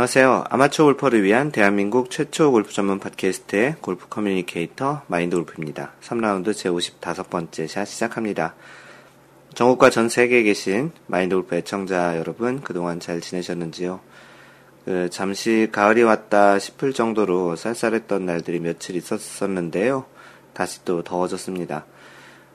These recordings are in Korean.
안녕하세요. 아마추어 골퍼를 위한 대한민국 최초 골프 전문 팟캐스트의 골프 communicator 마인드 골프입니다. 3라운드 제55번째 샷 시작합니다. 전국과 전 세계에 계신 마인드 골프 애청자 여러분, 그동안 잘 지내셨는지요? 그 잠시 가을이 왔다 싶을 정도로 쌀쌀했던 날들이 며칠 있었었는데요. 다시 또 더워졌습니다.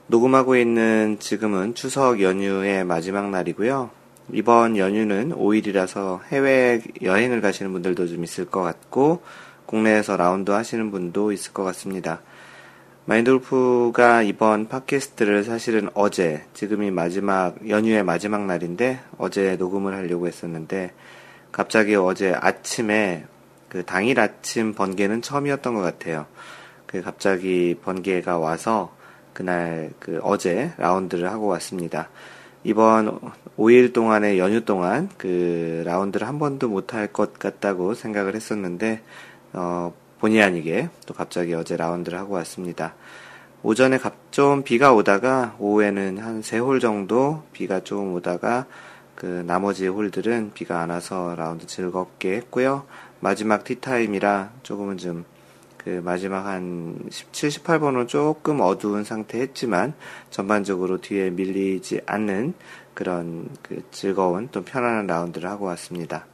녹음하고 있는 지금은 추석 연휴의 마지막 날이고요. 이번 연휴는 5일이라서 해외 여행을 가시는 분들도 좀 있을 것 같고, 국내에서 라운드 하시는 분도 있을 것 같습니다. 마인돌프가 이번 팟캐스트를 사실은 어제, 지금이 마지막, 연휴의 마지막 날인데, 어제 녹음을 하려고 했었는데, 갑자기 어제 아침에, 그 당일 아침 번개는 처음이었던 것 같아요. 그 갑자기 번개가 와서, 그날, 그 어제 라운드를 하고 왔습니다. 이번 5일 동안의 연휴 동안 그 라운드를 한 번도 못할 것 같다고 생각을 했었는데, 어, 본의 아니게 또 갑자기 어제 라운드를 하고 왔습니다. 오전에 좀 비가 오다가 오후에는 한 세 홀 정도 비가 좀 오다가 그 나머지 홀들은 비가 안 와서 라운드 즐겁게 했고요. 마지막 티타임이라 조금은 좀 그 마지막 한 17, 18번은 조금 어두운 상태에서 했지만 전반적으로 뒤에 밀리지 않는 그런 그 즐거운 또 편안한 라운드를 하고 왔습니다.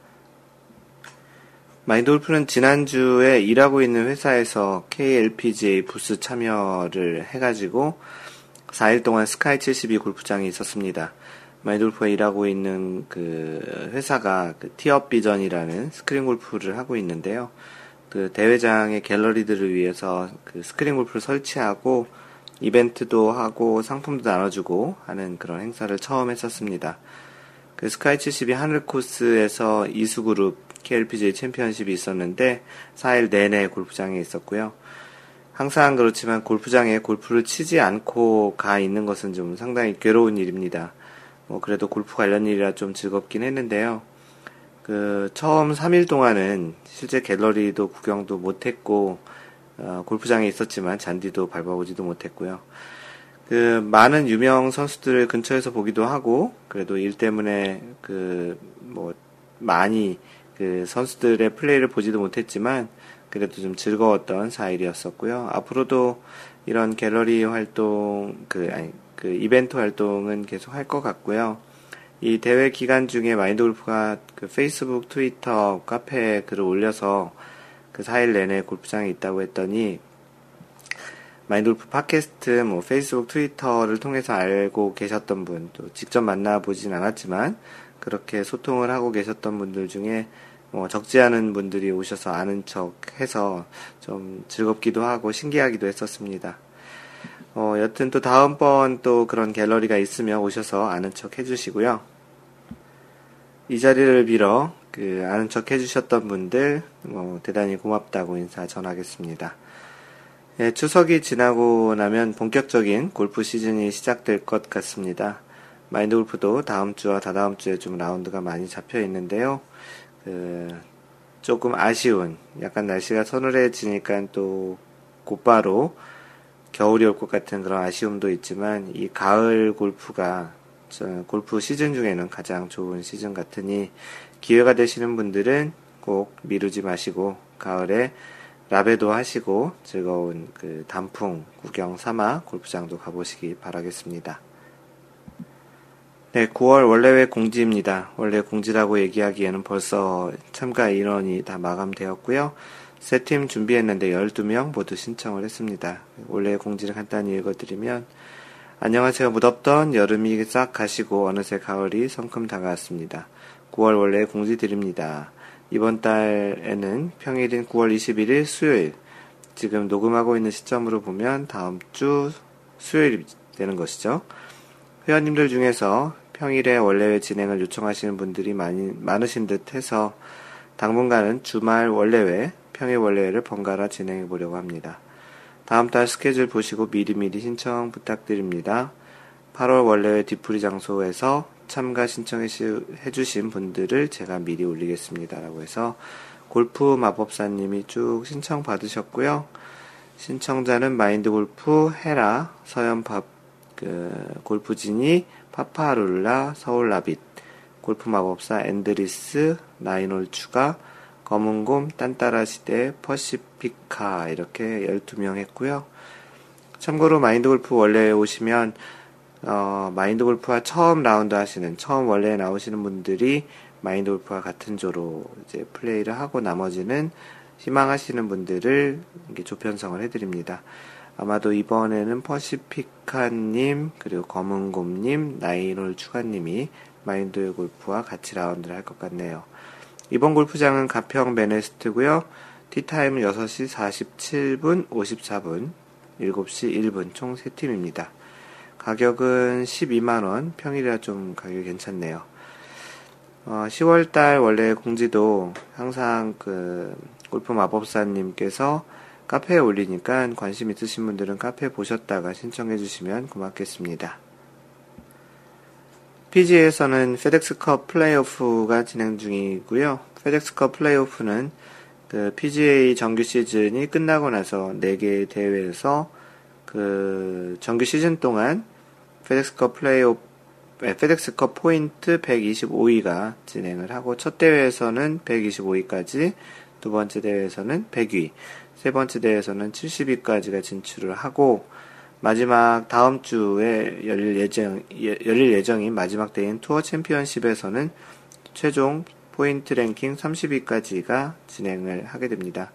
마인드 골프는 지난주에 일하고 있는 회사에서 KLPGA 부스 참여를 해가지고 4일 동안 스카이 72 골프장에 있었습니다. 마인드 골프가 일하고 있는 그 회사가 그 티업 비전이라는 스크린 골프를 하고 있는데요. 그 대회장의 갤러리들을 위해서 그 스크린 골프를 설치하고 이벤트도 하고 상품도 나눠주고 하는 그런 행사를 처음 했었습니다. 그 스카이 72 하늘 코스에서 이수그룹 KLPGA 챔피언십이 있었는데 4일 내내 골프장에 있었고요. 항상 그렇지만 골프장에 골프를 치지 않고 가 있는 것은 좀 상당히 괴로운 일입니다. 뭐 그래도 골프 관련 일이라 좀 즐겁긴 했는데요. 그 처음 3일 동안은 실제 갤러리도 구경도 못했고 어, 골프장에 있었지만 잔디도 밟아보지도 못했고요. 그 많은 유명 선수들을 근처에서 보기도 하고 그래도 일 때문에 그 뭐 많이 그 선수들의 플레이를 보지도 못했지만 그래도 좀 즐거웠던 4일이었었고요. 앞으로도 이런 갤러리 활동 그 아니 그 이벤트 활동은 계속 할 것 같고요. 이 대회 기간 중에 마인드 골프가 그 페이스북, 트위터, 카페에 글을 올려서 그 4일 내내 골프장에 있다고 했더니 마인드 골프 팟캐스트, 뭐 페이스북, 트위터를 통해서 알고 계셨던 분, 또 직접 만나보진 않았지만 그렇게 소통을 하고 계셨던 분들 중에 뭐 적지 않은 분들이 오셔서 아는 척 해서 좀 즐겁기도 하고 신기하기도 했었습니다. 어, 여튼 또 다음번 또 그런 갤러리가 있으면 오셔서 아는 척 해주시고요. 이 자리를 빌어 그 아는 척 해주셨던 분들 뭐 대단히 고맙다고 인사 전하겠습니다. 예, 추석이 지나고 나면 본격적인 골프 시즌이 시작될 것 같습니다. 마인드 골프도 다음 주와 다다음 주에 좀 라운드가 많이 잡혀 있는데요. 그 조금 아쉬운 약간 날씨가 서늘해지니까 또 곧바로 겨울이 올 것 같은 그런 아쉬움도 있지만 이 가을 골프가 골프 시즌 중에는 가장 좋은 시즌 같으니 기회가 되시는 분들은 꼭 미루지 마시고 가을에 라베도 하시고 즐거운 그 단풍 구경 삼아 골프장도 가보시기 바라겠습니다. 네, 9월 원래회 공지입니다. 원래 공지라고 얘기하기에는 벌써 참가 인원이 다 마감되었고요. 세 팀 준비했는데 12명 모두 신청을 했습니다. 원래 공지를 간단히 읽어드리면 안녕하세요. 무덥던 여름이 싹 가시고 어느새 가을이 성큼 다가왔습니다. 9월 원래 공지 드립니다. 이번 달에는 평일인 9월 21일 수요일, 지금 녹음하고 있는 시점으로 보면 다음 주 수요일이 되는 것이죠. 회원님들 중에서 평일에 원래회 진행을 요청하시는 분들이 많이, 많으신 듯 해서 당분간은 주말 원래회, 평일 원래회를 번갈아 진행해 보려고 합니다. 다음 달 스케줄 보시고 미리미리 신청 부탁드립니다. 8월 원래의 뒤풀이 장소에서 참가 신청해 주신 분들을 제가 미리 올리겠습니다. 라고 해서 골프 마법사님이 쭉 신청 받으셨고요. 신청자는 마인드 골프, 헤라, 서현 밥, 그, 골프진이, 파파룰라, 서울라빗, 골프 마법사 앤드리스, 나인홀 추가, 검은곰, 딴따라 시대, 퍼시 피카 이렇게 12명 했고요. 참고로 마인드 골프 월례 오시면 어, 마인드 골프와 처음 라운드 하시는 처음 월례 나오시는 분들이 마인드 골프와 같은 조로 이제 플레이를 하고 나머지는 희망하시는 분들을 조편성을 해드립니다. 아마도 이번에는 퍼시피카님, 그리고 검은곰님, 나인홀 추가님이 마인드 골프와 같이 라운드를 할 것 같네요. 이번 골프장은 가평 베네스트고요 티타임은 6시 47분, 54분, 7시 1분 총 3팀입니다. 가격은 12만원, 평일이라 좀 가격이 괜찮네요. 어, 10월달 원래 공지도 항상 그 골프 마법사님께서 카페에 올리니까 관심 있으신 분들은 카페 보셨다가 신청해 주시면 고맙겠습니다. PGA에서는 페덱스컵 플레이오프가 진행 중이고요. 페덱스컵 플레이오프는 그 PGA 정규 시즌이 끝나고 나서 4개의 대회에서 그 정규 시즌 동안 페덱스컵 플레이오프 네, 페덱스컵 포인트 125위가 진행을 하고 첫 대회에서는 125위까지 두 번째 대회에서는 100위 세 번째 대회에서는 70위까지가 진출을 하고 마지막 다음 주에 열릴 예정 열릴 예정인 마지막 대회인 투어 챔피언십에서는 최종 포인트 랭킹 30위까지가 진행을 하게 됩니다.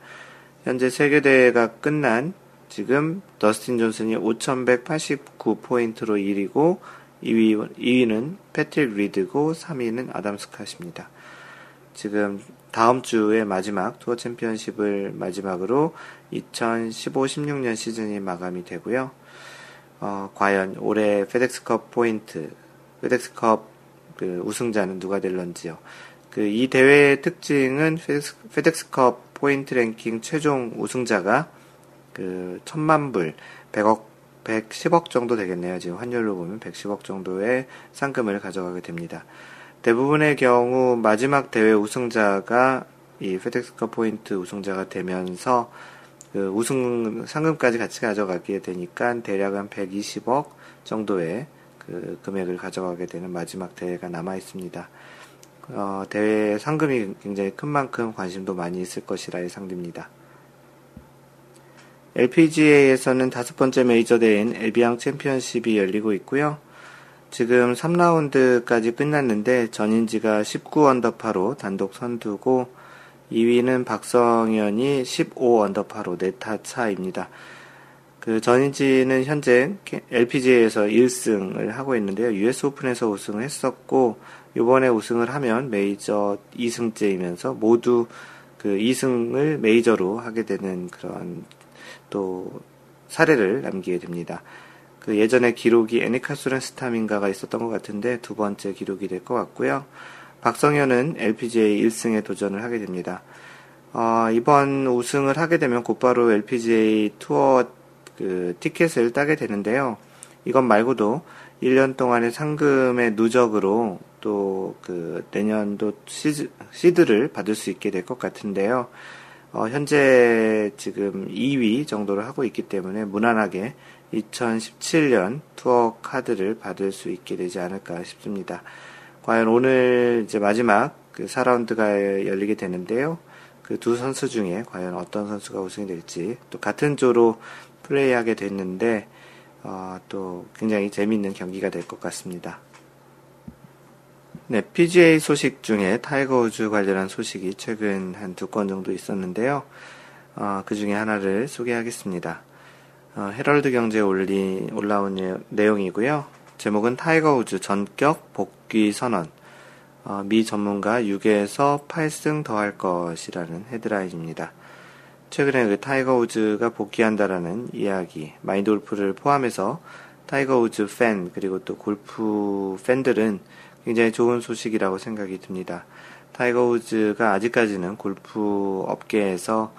현재 세계 대회가 끝난 지금 더스틴 존슨이 5,189포인트로 1위고 2위, 2위는 패트릭 리드고 3위는 아담 스캇입니다. 지금 다음 주에 마지막 투어 챔피언십을 마지막으로 2015-16년 시즌이 마감이 되고요. 어, 과연 올해 페덱스컵 포인트, 페덱스컵 그 우승자는 누가 될런지요. 그 이 대회의 특징은 페덱스, 컵 포인트 랭킹 최종 우승자가 그 천만 불, 100억 110억 정도 되겠네요. 지금 환율로 보면 110억 정도의 상금을 가져가게 됩니다. 대부분의 경우 마지막 대회 우승자가 이 페덱스컵 포인트 우승자가 되면서 그 우승 상금까지 같이 가져가게 되니까 대략 한 120억 정도의 그 금액을 가져가게 되는 마지막 대회가 남아 있습니다. 어, 대회 상금이 굉장히 큰 만큼 관심도 많이 있을 것이라 예상됩니다. LPGA에서는 다섯 번째 메이저 대회인 에비앙 챔피언십이 열리고 있고요. 지금 3라운드까지 끝났는데 전인지가 19 언더파로 단독 선두고 2위는 박성현이 15 언더파로 네타 차입니다. 그 전인지는 현재 LPGA에서 1승을 하고 있는데요. US 오픈에서 우승을 했었고 이번에 우승을 하면 메이저 2승째이면서 모두 그 2승을 메이저로 하게 되는 그런 또 사례를 남기게 됩니다. 그 예전에 기록이 애니카수란 스타민가가 있었던 것 같은데 두 번째 기록이 될 것 같고요. 박성현은 LPGA 1승에 도전을 하게 됩니다. 어, 이번 우승을 하게 되면 곧바로 LPGA 투어 그 티켓을 따게 되는데요. 이것 말고도 1년 동안의 상금의 누적으로 또 그 내년도 시드, 시드를 받을 수 있게 될 것 같은데요. 어, 현재 지금 2위 정도를 하고 있기 때문에 무난하게 2017년 투어 카드를 받을 수 있게 되지 않을까 싶습니다. 과연 오늘 이제 마지막 그 4라운드가 열리게 되는데요. 그 두 선수 중에 과연 어떤 선수가 우승이 될지 또 같은 조로 플레이하게 됐는데 어, 또 굉장히 재미있는 경기가 될 것 같습니다. 네, PGA 소식 중에 타이거 우즈 관련한 소식이 최근 한 두 건 정도 있었는데요. 어, 그 중에 하나를 소개하겠습니다. 어, 헤럴드 경제에 올리, 올라온 내용이고요. 제목은 타이거 우즈 전격 복귀 선언. 어, 미 전문가 6에서 8승 더할 것이라는 헤드라인입니다. 최근에 그 타이거 우즈가 복귀한다라는 이야기, 마인드 골프를 포함해서 타이거 우즈 팬, 그리고 또 골프 팬들은 굉장히 좋은 소식이라고 생각이 듭니다. 타이거 우즈가 아직까지는 골프 업계에서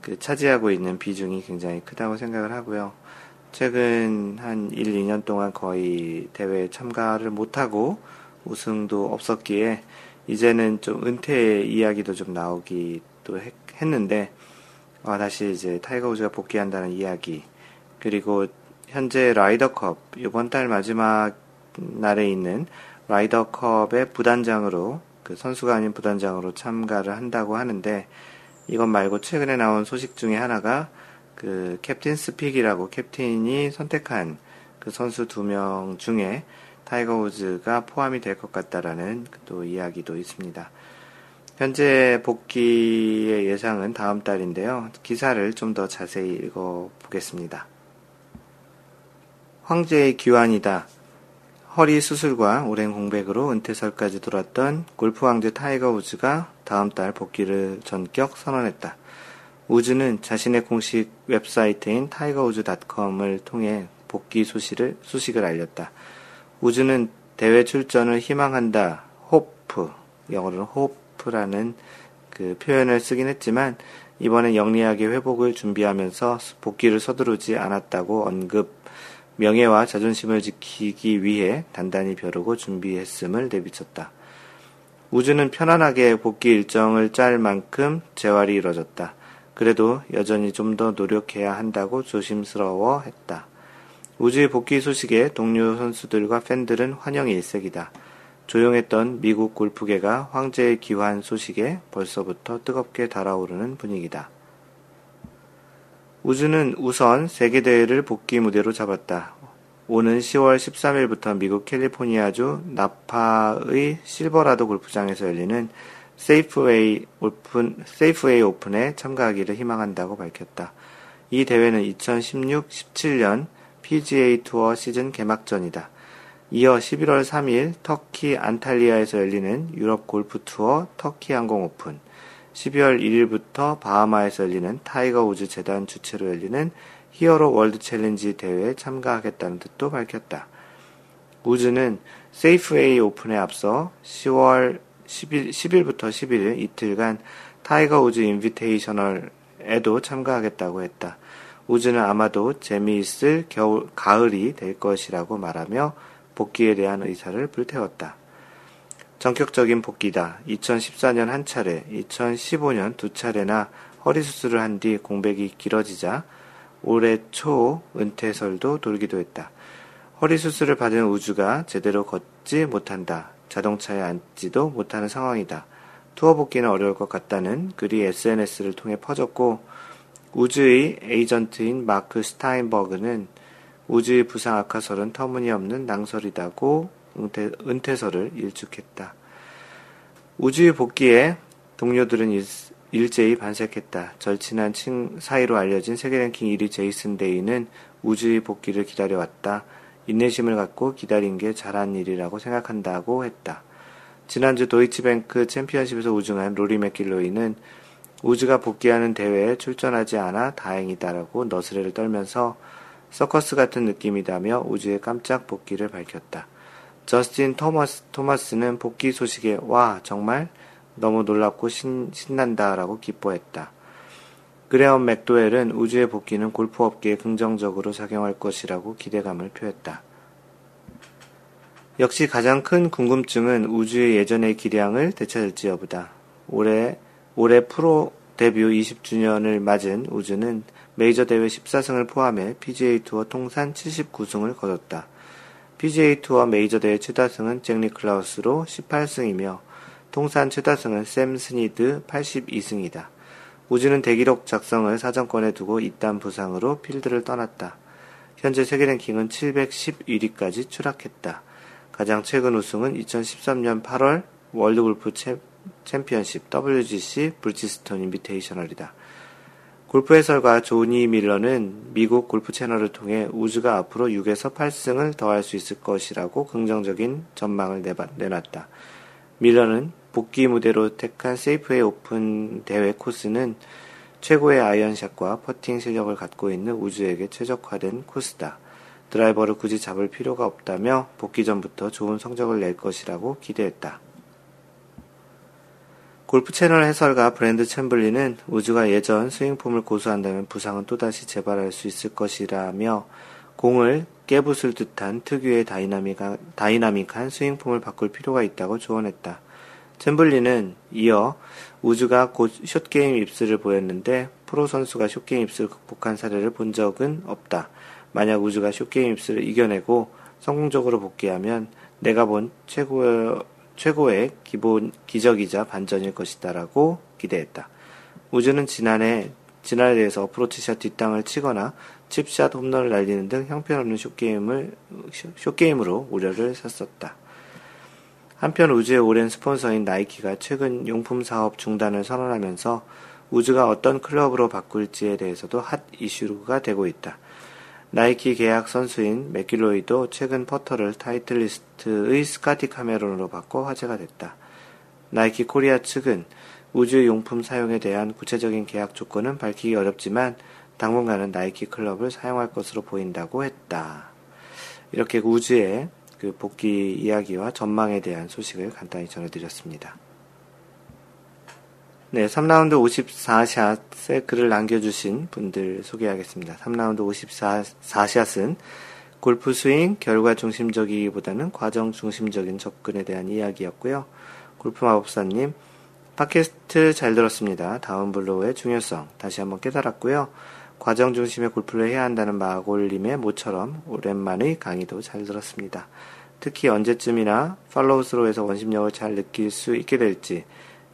그 차지하고 있는 비중이 굉장히 크다고 생각을 하고요. 최근 한 1, 2년 동안 거의 대회에 참가를 못하고 우승도 없었기에 이제는 좀 은퇴 이야기도 좀 나오기도 했는데 어, 다시 이제 타이거 우즈가 복귀한다는 이야기 그리고 현재 라이더컵 이번 달 마지막 날에 있는 라이더컵의 부단장으로 그 선수가 아닌 부단장으로 참가를 한다고 하는데 이것 말고 최근에 나온 소식 중에 하나가 그 captain's pick이라고 캡틴이 선택한 그 선수 두 명 중에 타이거 우즈가 포함이 될 것 같다라는 또 이야기도 있습니다. 현재 복귀의 예상은 다음 달인데요. 기사를 좀 더 자세히 읽어보겠습니다. 황제의 귀환이다. 허리 수술과 오랜 공백으로 은퇴설까지 돌았던 골프 황제 타이거 우즈가 다음 달 복귀를 전격 선언했다. 우즈는 자신의 공식 웹사이트인 타이거우즈닷컴을 통해 복귀 소식을, 소식을 알렸다. 우즈는 대회 출전을 희망한다. hope, 영어로는 hope라는 그 표현을 쓰긴 했지만 이번엔 영리하게 회복을 준비하면서 복귀를 서두르지 않았다고 언급, 명예와 자존심을 지키기 위해 단단히 벼르고 준비했음을 내비쳤다. 우주는 편안하게 복귀 일정을 짤 만큼 재활이 이뤄졌다. 그래도 여전히 좀 더 노력해야 한다고 조심스러워 했다. 우주의 복귀 소식에 동료 선수들과 팬들은 환영의 일색이다. 조용했던 미국 골프계가 황제의 귀환 소식에 벌써부터 뜨겁게 달아오르는 분위기다. 우주는 우선 세계대회를 복귀 무대로 잡았다. 오는 10월 13일부터 미국 캘리포니아주 나파의 실버라도 골프장에서 열리는 세이프웨이 오픈, 세이프웨이 오픈에 참가하기를 희망한다고 밝혔다. 이 대회는 2016-17년 PGA 투어 시즌 개막전이다. 이어 11월 3일 터키 안탈리아에서 열리는 유럽 골프 투어 터키 항공 오픈, 12월 1일부터 바하마에서 열리는 타이거 우즈 재단 주최로 열리는 히어로 월드 챌린지 대회에 참가하겠다는 뜻도 밝혔다. 우즈는 세이프웨이 오픈에 앞서 10월 10일, 10일부터 11일 이틀간 타이거 우즈 인비테이셔널에도 참가하겠다고 했다. 우즈는 아마도 재미있을 겨울, 가을이 될 것이라고 말하며 복귀에 대한 의사를 불태웠다. 전격적인 복귀다. 2014년 한 차례, 2015년 두 차례나 허리 수술을 한 뒤 공백이 길어지자 올해 초 은퇴설도 돌기도 했다. 허리 수술을 받은 우주가 제대로 걷지 못한다. 자동차에 앉지도 못하는 상황이다. 투어 복귀는 어려울 것 같다는 글이 SNS를 통해 퍼졌고 우즈의 에이전트인 마크 스타인버그는 우즈의 부상 악화설은 터무니없는 낭설이다고 은퇴, 은퇴설을 일축했다. 우즈의 복귀에 동료들은 일, 일제히 반색했다. 절친한 친 사이로 알려진 세계 랭킹 1위 제이슨 데이는 우즈의 복귀를 기다려왔다. 인내심을 갖고 기다린 게 잘한 일이라고 생각한다고 했다. 지난주 도이치뱅크 챔피언십에서 우승한 로리 맥길로이는 우즈가 복귀하는 대회에 출전하지 않아 다행이다라고 너스레를 떨면서 서커스 같은 느낌이다며 우즈의 깜짝 복귀를 반겼다. 저스틴 토머스, 토마스는 복귀 소식에 와 정말 너무 놀랍고 신, 신난다라고 기뻐했다. 그레엄 맥도웰은 우주의 복귀는 골프 업계에 긍정적으로 작용할 것이라고 기대감을 표했다. 역시 가장 큰 궁금증은 우주의 예전의 기량을 되찾을지 여부다. 올해, 올해 프로 데뷔 20주년을 맞은 우주는 메이저 대회 14승을 포함해 PGA 투어 통산 79승을 거뒀다. PGA 투어 메이저 대회 최다승은 잭 니클라우스로 18승이며 통산 최다승은 샘 스니드 82승이다. 우즈는 대기록 작성을 사정권에 두고 잇단 부상으로 필드를 떠났다. 현재 세계 랭킹은 711위까지 추락했다. 가장 최근 우승은 2013년 8월 월드골프 챔피언십 WGC 브리지스톤 인비테이셔널이다. 골프 해설가 조니 밀러는 미국 골프 채널을 통해 우즈가 앞으로 6에서 8승을 더할 수 있을 것이라고 긍정적인 전망을 내놨다. 밀러는 복귀 무대로 택한 세이프웨이 오픈 대회 코스는 최고의 아이언샷과 퍼팅 실력을 갖고 있는 우즈에게 최적화된 코스다. 드라이버를 굳이 잡을 필요가 없다며 복귀 전부터 좋은 성적을 낼 것이라고 기대했다. 골프 채널 해설가 브랜드 챔블리는 우즈가 예전 스윙폼을 고수한다면 부상은 또다시 재발할 수 있을 것이라며 공을 깨부술 듯한 특유의 dynamic한 스윙폼을 바꿀 필요가 있다고 조언했다. 챔블리는 이어 우즈가 곧 short game yips를 보였는데 프로 선수가 short game yips를 극복한 사례를 본 적은 없다. 만약 우즈가 short game yips를 이겨내고 성공적으로 복귀하면 내가 본 최고, 최고의 기본, 기적이자 반전일 것이다라고 기대했다. 우즈는 지난해, 지난해에 대해서 어프로치샷 뒷땅을 치거나 칩샷 홈런을 날리는 등 형편없는 쇼게임을, 쇼게임으로 우려를 샀었다. 한편 우즈의 오랜 스폰서인 나이키가 최근 용품 사업 중단을 선언하면서 우즈가 어떤 클럽으로 바꿀지에 대해서도 hot issue가 되고 있다. 나이키 계약 선수인 맥길로이도 최근 퍼터를 타이틀리스트의 스카티 카메론으로 바꿔 화제가 됐다. 나이키 코리아 측은 우즈 용품 사용에 대한 구체적인 계약 조건은 밝히기 어렵지만 당분간은 나이키 클럽을 사용할 것으로 보인다고 했다. 이렇게 우즈의 그 복귀 이야기와 전망에 대한 소식을 간단히 전해드렸습니다. 네, 3라운드 54샷에 글을 남겨주신 분들 소개하겠습니다. 3라운드 54샷은 골프 스윙 결과 중심적이기보다는 과정 중심적인 접근에 대한 이야기였고요. 골프 마법사님, 팟캐스트 잘 들었습니다. 다운 블로우의 중요성 다시 한번 깨달았고요. 과정 중심의 골프를 해야 한다는 마골님의 모처럼 오랜만의 강의도 잘 들었습니다. 특히 언제쯤이나 팔로우스로에서 원심력을 잘 느낄 수 있게 될지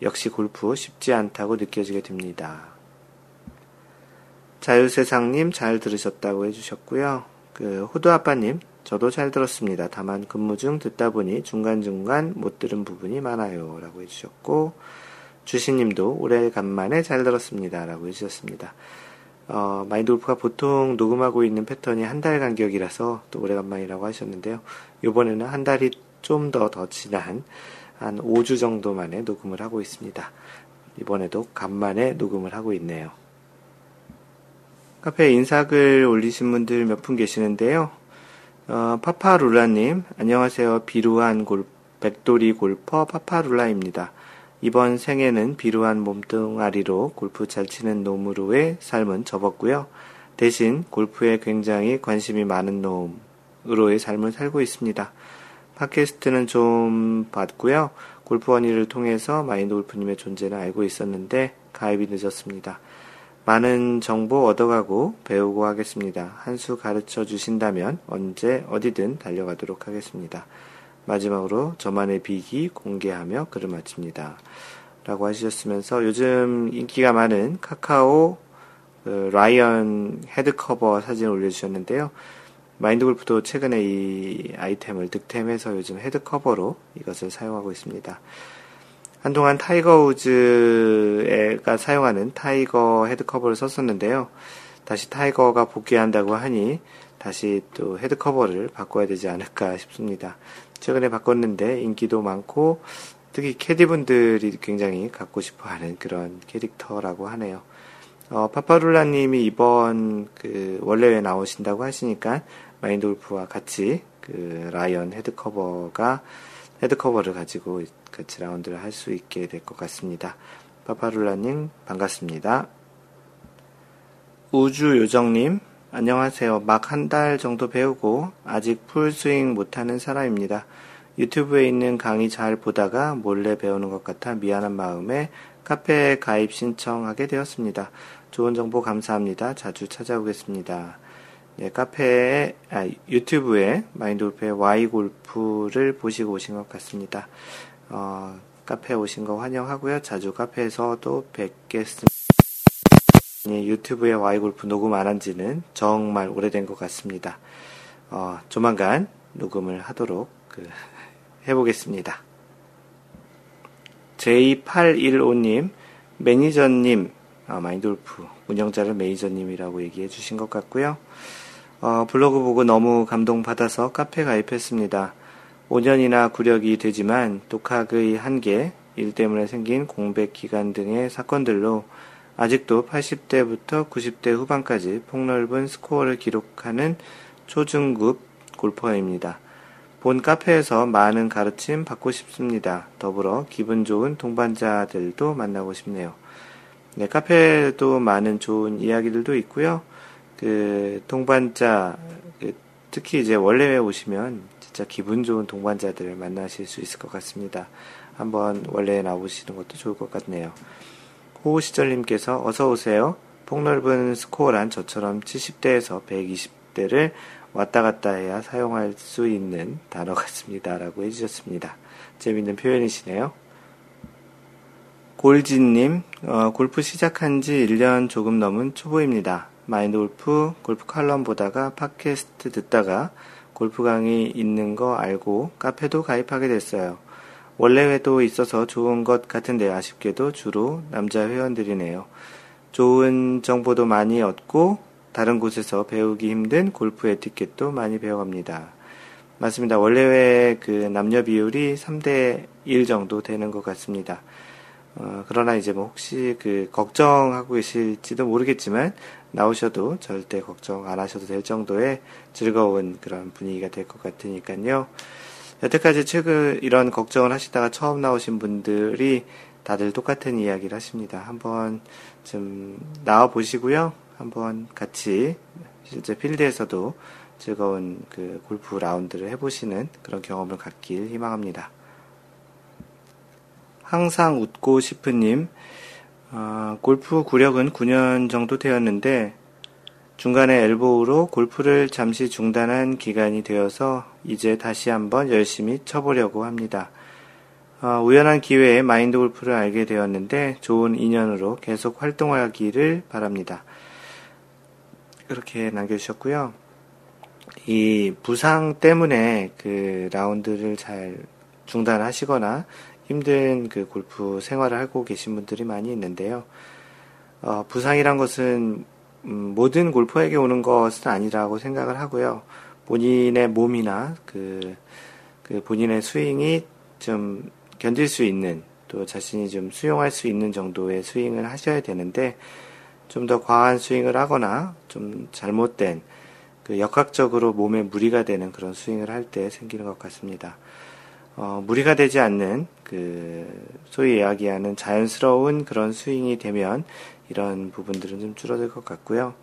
역시 골프 쉽지 않다고 느껴지게 됩니다. 자유세상님 잘 들으셨다고 해주셨고요. 그 호두아빠님 저도 잘 들었습니다. 다만 근무 중 듣다 보니 중간중간 못 들은 부분이 많아요. 라고 해주셨고 주시님도 오래간만에 잘 들었습니다. 라고 해주셨습니다. 어, 마인드골프가 보통 녹음하고 있는 패턴이 한 달 간격이라서 또 오래간만이라고 하셨는데요. 요번에는 한 달이 좀 더더 지난 한 5주 정도 만에 녹음을 하고 있습니다. 이번에도 간만에 녹음을 하고 있네요. 카페에 인사글 올리신 분들 몇 분 계시는데요. 어, 파파룰라님, 안녕하세요. 비루한 골, 백돌이 골퍼 파파룰라입니다. 이번 생에는 비루한 몸뚱아리로 골프 잘 치는 놈으로의 삶은 접었고요. 대신 골프에 굉장히 관심이 많은 놈으로의 삶을 살고 있습니다. 팟캐스트는 좀 봤고요. 골프원이를 통해서 마인드 골프님의 존재는 알고 있었는데 가입이 늦었습니다. 많은 정보 얻어가고 배우고 하겠습니다. 한 수 가르쳐 주신다면 언제 어디든 달려가도록 하겠습니다. 마지막으로 저만의 비기 공개하며 글을 마칩니다. 라고 하셨으면서 요즘 인기가 많은 카카오 그 라이언 head cover 사진을 올려주셨는데요. 마인드 골프도 최근에 이 아이템을 득템해서 요즘 head cover로 이것을 사용하고 있습니다. 한동안 타이거 우즈가 사용하는 타이거 head cover를 썼었는데요. 다시 타이거가 복귀한다고 하니 다시 또 head cover를 바꿔야 되지 않을까 싶습니다. 최근에 바꿨는데 인기도 많고 특히 캐디분들이 굉장히 갖고 싶어 하는 그런 캐릭터라고 하네요. 어, 파파룰라님이 이번 그 월례회에 나오신다고 하시니까 마인드골프와 같이 그 라이언 head cover가 head cover를 가지고 같이 라운드를 할 수 있게 될 것 같습니다. 파파룰라님 반갑습니다. 우주 요정님 안녕하세요. 막 한 달 정도 배우고 아직 풀 스윙 못하는 사람입니다. 유튜브에 있는 강의 잘 보다가 몰래 배우는 것 같아 미안한 마음에 카페에 가입 신청하게 되었습니다. 좋은 정보 감사합니다. 자주 찾아오겠습니다. 네, 카페에, 아, 유튜브에 마인드골프의 Y골프를 보시고 오신 것 같습니다. 어, 카페에 오신 거 환영하고요. 자주 카페에서도 뵙겠습니다. 네, 유튜브에 Y골프 녹음 안 한 지는 정말 오래된 것 같습니다. 어, 조만간 녹음을 하도록 그, 해보겠습니다. J815님, 매니저님, 아, 마인돌프 운영자를 매니저님이라고 얘기해 주신 것 같고요. 어, 블로그 보고 너무 감동받아서 카페 가입했습니다. 5년이나 구력이 되지만 독학의 한계, 일 때문에 생긴 공백 기간 등의 사건들로 아직도 80대부터 90대 후반까지 폭넓은 스코어를 기록하는 초중급 골퍼입니다. 본 카페에서 많은 가르침 받고 싶습니다. 더불어 기분 좋은 동반자들도 만나고 싶네요. 네, 카페에도 많은 좋은 이야기들도 있고요. 그 동반자 그 특히 이제 원래에 오시면 진짜 기분 좋은 동반자들을 만나실 수 있을 것 같습니다. 한번 원래에 나오시는 것도 좋을 것 같네요. 호시절님께서 어서 오세요. 폭넓은 스코어란 저처럼 70대에서 120대를 왔다 갔다 해야 사용할 수 있는 단어 같습니다. 라고 해주셨습니다. 재밌는 표현이시네요. 골진님, 어, 골프 시작한 지 1년 조금 넘은 초보입니다. 마인드 골프, 골프 칼럼 보다가 팟캐스트 듣다가 골프 강의 있는 거 알고 카페도 가입하게 됐어요. 원래 회도 있어서 좋은 것 같은데 아쉽게도 주로 남자 회원들이네요. 좋은 정보도 많이 얻고 다른 곳에서 배우기 힘든 골프 에티켓도 많이 배워갑니다. 맞습니다. 원래의 그 남녀 비율이 3대 1 정도 되는 것 같습니다. 어, 그러나 이제 뭐 혹시 그 걱정하고 계실지도 모르겠지만 나오셔도 절대 걱정 안 하셔도 될 정도의 즐거운 그런 분위기가 될 것 같으니까요. 여태까지 최근 이런 걱정을 하시다가 처음 나오신 분들이 다들 똑같은 이야기를 하십니다. 한번 좀 나와 보시고요. 한번 같이 실제 필드에서도 즐거운 그 골프 라운드를 해보시는 그런 경험을 갖길 희망합니다. 항상 웃고 싶은님, 어, 골프 구력은 9년 정도 되었는데 중간에 엘보우로 골프를 잠시 중단한 기간이 되어서 이제 다시 한번 열심히 쳐보려고 합니다. 어, 우연한 기회에 마인드 골프를 알게 되었는데 좋은 인연으로 계속 활동하기를 바랍니다. 이렇게 남겨주셨고요. 이 부상 때문에 그 라운드를 잘 중단하시거나 힘든 그 골프 생활을 하고 계신 분들이 많이 있는데요. 어, 부상이란 것은 음, 모든 골퍼에게 오는 것은 아니라고 생각을 하고요. 본인의 몸이나 그, 그 본인의 스윙이 좀 견딜 수 있는 또 자신이 좀 수용할 수 있는 정도의 스윙을 하셔야 되는데 좀 더 과한 스윙을 하거나 좀 잘못된 그 역학적으로 몸에 무리가 되는 그런 스윙을 할 때 생기는 것 같습니다. 어, 무리가 되지 않는 그 소위 이야기하는 자연스러운 그런 스윙이 되면 이런 부분들은 좀 줄어들 것 같고요.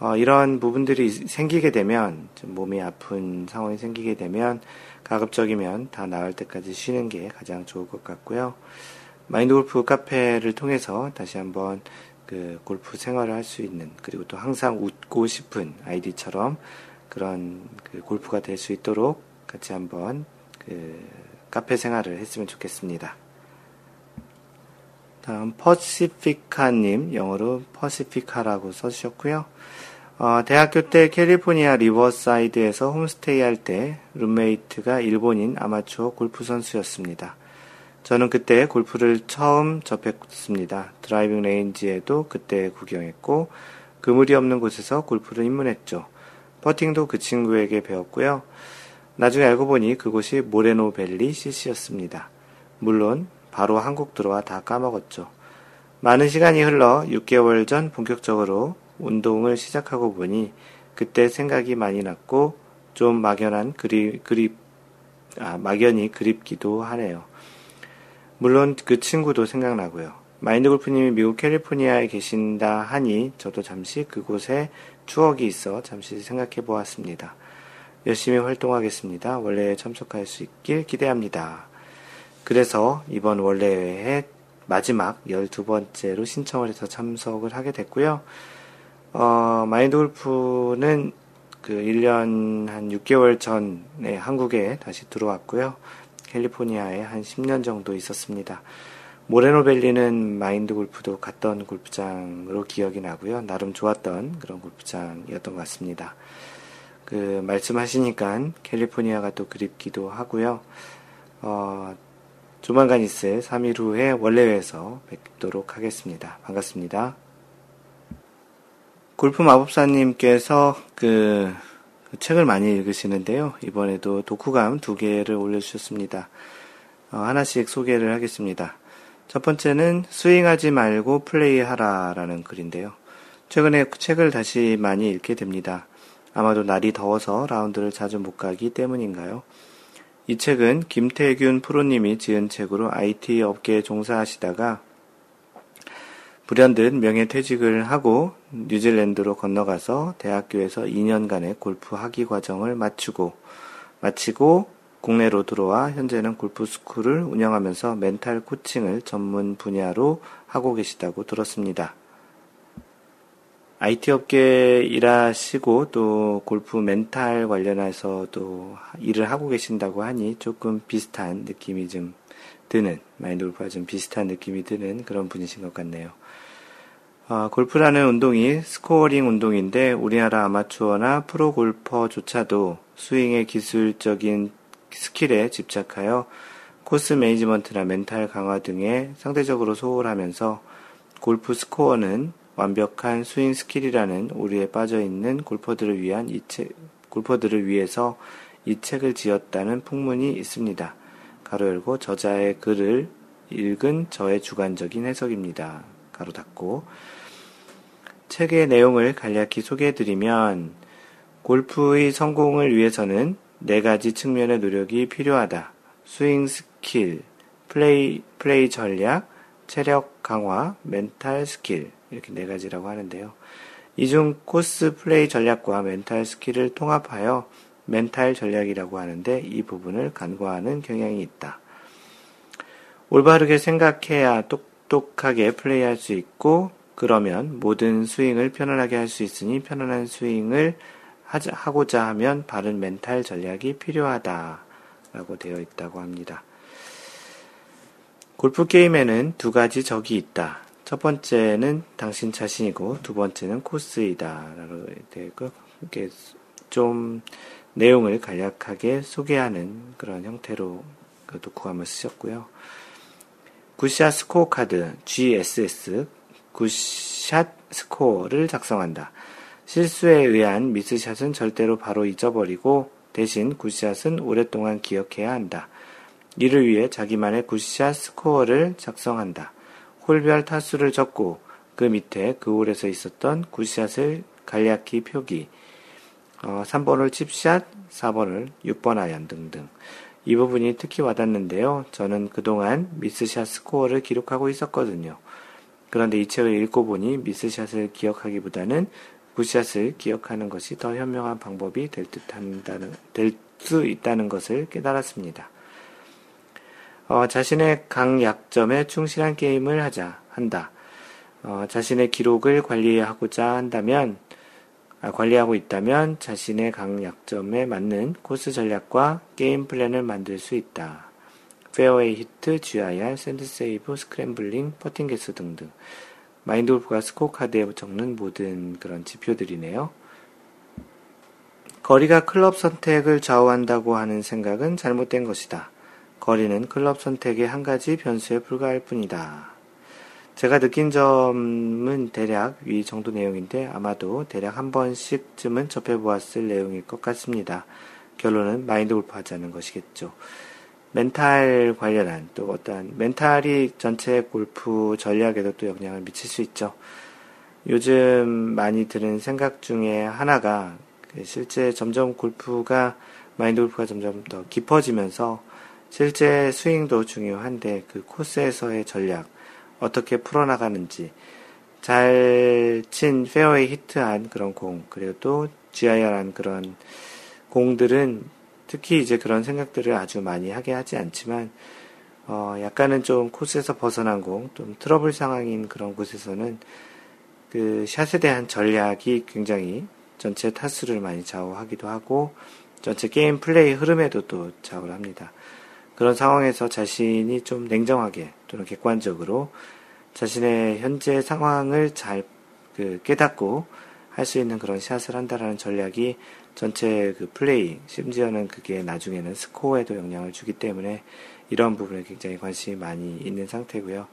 어, 이런 부분들이 생기게 되면 좀 몸이 아픈 상황이 생기게 되면 가급적이면 다 나을 때까지 쉬는 게 가장 좋을 것 같고요. 마인드 골프 카페를 통해서 다시 한번 그 골프 생활을 할 수 있는 그리고 또 항상 웃고 싶은 아이디처럼 그런 그 골프가 될 수 있도록 같이 한번 그 카페 생활을 했으면 좋겠습니다. 다음 퍼시피카님 영어로 퍼시피카라고 써주셨고요. 어, 대학교 때 캘리포니아 리버사이드에서 홈스테이 할 때 룸메이트가 일본인 아마추어 골프 선수였습니다. 저는 그때 골프를 처음 접했습니다. driving range에도 그때 구경했고 그물이 없는 곳에서 골프를 입문했죠. 퍼팅도 그 친구에게 배웠고요. 나중에 알고 보니 그곳이 모레노 밸리 CC였습니다. 물론 바로 한국 들어와 다 까먹었죠. 많은 시간이 흘러 6개월 전 본격적으로 운동을 시작하고 보니 그때 생각이 많이 났고 좀 막연한 그리, 그립, 아, 막연히 그립기도 하네요. 물론 그 친구도 생각나고요. 마인드 골프님이 미국 캘리포니아에 계신다 하니 저도 잠시 그곳에 추억이 있어 잠시 생각해 보았습니다. 열심히 활동하겠습니다. 원래에 참석할 수 있길 기대합니다. 그래서 이번 원래회 마지막 12번째로 신청을 해서 참석을 하게 됐고요. 어, 마인드 골프는 그 1년 한 6개월 전에 한국에 다시 들어왔고요. 캘리포니아에 한 10년 정도 있었습니다. 모레노밸리는 마인드 골프도 갔던 골프장으로 기억이 나고요. 나름 좋았던 그런 골프장이었던 것 같습니다. 그 말씀하시니까 캘리포니아가 또 그립기도 하고요. 어, 조만간 있을 3일 후에 원래회에서 뵙도록 하겠습니다. 반갑습니다. 골프 마법사님께서 그, 그 책을 많이 읽으시는데요. 이번에도 독후감 두 개를 올려주셨습니다. 어, 하나씩 소개를 하겠습니다. 첫 번째는 스윙하지 말고 플레이하라라는 글인데요. 최근에 책을 다시 많이 읽게 됩니다. 아마도 날이 더워서 라운드를 자주 못 가기 때문인가요? 이 책은 김태균 프로님이 지은 책으로 IT 업계에 종사하시다가 불현듯 명예퇴직을 하고 뉴질랜드로 건너가서 대학교에서 2년간의 골프 학위 과정을 마치고 마치고 국내로 들어와 현재는 골프 스쿨을 운영하면서 mental coaching을 전문 분야로 하고 계시다고 들었습니다. IT 업계 일하시고 또 골프 멘탈 관련해서 또 일을 하고 계신다고 하니 조금 비슷한 느낌이 좀 드는, 마인드 골프와 좀 비슷한 느낌이 드는 그런 분이신 것 같네요. 어, 골프라는 운동이 scoring 운동인데 우리나라 아마추어나 프로 골퍼조차도 스윙의 기술적인 skill에 집착하여 코스 management나 mental 강화 등에 상대적으로 소홀하면서 골프 스코어는 완벽한 스윙 skill이라는 오류에 빠져 있는 골퍼들을 위한 이 책, 골퍼들을 위해서 이 책을 지었다는 풍문이 있습니다. 가로 열고 저자의 글을 읽은 저의 주관적인 해석입니다. 가로 닫고 책의 내용을 간략히 소개해드리면 골프의 성공을 위해서는 네 가지 측면의 노력이 필요하다. 스윙 스킬, 플레이, 플레이 전략, 체력 강화, mental skill. 이렇게 네 가지라고 하는데요. 이 중 코스 플레이 전략과 mental skill을 통합하여 멘탈 전략이라고 하는데 이 부분을 간과하는 경향이 있다. 올바르게 생각해야 똑똑하게 플레이할 수 있고 그러면 모든 스윙을 편안하게 할 수 있으니 편안한 스윙을 하고자 하면 바른 멘탈 전략이 필요하다라고 되어 있다고 합니다. 골프 게임에는 두 가지 적이 있다. 첫 번째는 당신 자신이고 두 번째는 코스이다. 라고 되어 있고, 이렇게 좀 내용을 간략하게 소개하는 그런 형태로 그 독후감을 쓰셨고요. good shot 스코어 카드 GSS good shot 스코어를 작성한다. 실수에 의한 miss shot은 절대로 바로 잊어버리고 대신 good shot은 오랫동안 기억해야 한다. 이를 위해 자기만의 good shot 스코어를 작성한다. 홀별 타수를 적고 그 밑에 그 홀에서 있었던 good shot을 간략히 표기. 어, 3번 홀 chip shot, 4번 홀 6번 아이언 등등. 이 부분이 특히 와닿는데요. 저는 그동안 miss shot 스코어를 기록하고 있었거든요. 그런데 이 책을 읽고 보니 miss shot을 기억하기보다는 good shot을 기억하는 것이 더 현명한 방법이 될 듯한다는, 될 수 있다는 것을 깨달았습니다. 어, 자신의 강약점에 충실한 게임을 하자, 한다. 어, 자신의 기록을 관리하고자 한다면, 아, 관리하고 있다면 자신의 강약점에 맞는 코스 전략과 게임 플랜을 만들 수 있다. 페어웨이 히트, GIR, sand save, scrambling, 퍼팅 개수 등등. 마인드 골프가 스코어 카드에 적는 모든 그런 지표들이네요. 거리가 클럽 선택을 좌우한다고 하는 생각은 잘못된 것이다. 거리는 클럽 선택의 한 가지 변수에 불과할 뿐이다. 제가 느낀 점은 대략 위 정도 내용인데 아마도 대략 한 번씩쯤은 접해보았을 내용일 것 같습니다. 결론은 마인드 골프 하자는 것이겠죠. 멘탈 관련한 또 어떠한 mental이 전체 골프 전략에도 또 영향을 미칠 수 있죠. 요즘 많이 드는 생각 중에 하나가 그 실제 점점 골프가 마인드 골프가 점점 더 깊어지면서 실제 스윙도 중요한데 그 코스에서의 전략 어떻게 풀어나가는지 잘 친 페어웨이 히트한 그런 공 그리고 또 GIR한 그런 공들은 특히 이제 그런 생각들을 아주 많이 하게 하지 않지만 어 약간은 좀 코스에서 벗어난 공, 좀 트러블 상황인 그런 곳에서는 그 샷에 대한 전략이 굉장히 전체 타수를 많이 좌우하기도 하고 전체 게임 플레이 흐름에도 또 좌우를 합니다. 그런 상황에서 자신이 좀 냉정하게 또는 객관적으로 자신의 현재 상황을 잘 그 깨닫고 할 수 있는 그런 샷을 한다라는 전략이 전체 그 플레이, 심지어는 그게 나중에는 스코어에도 영향을 주기 때문에 이런 부분에 굉장히 관심이 많이 있는 상태고요.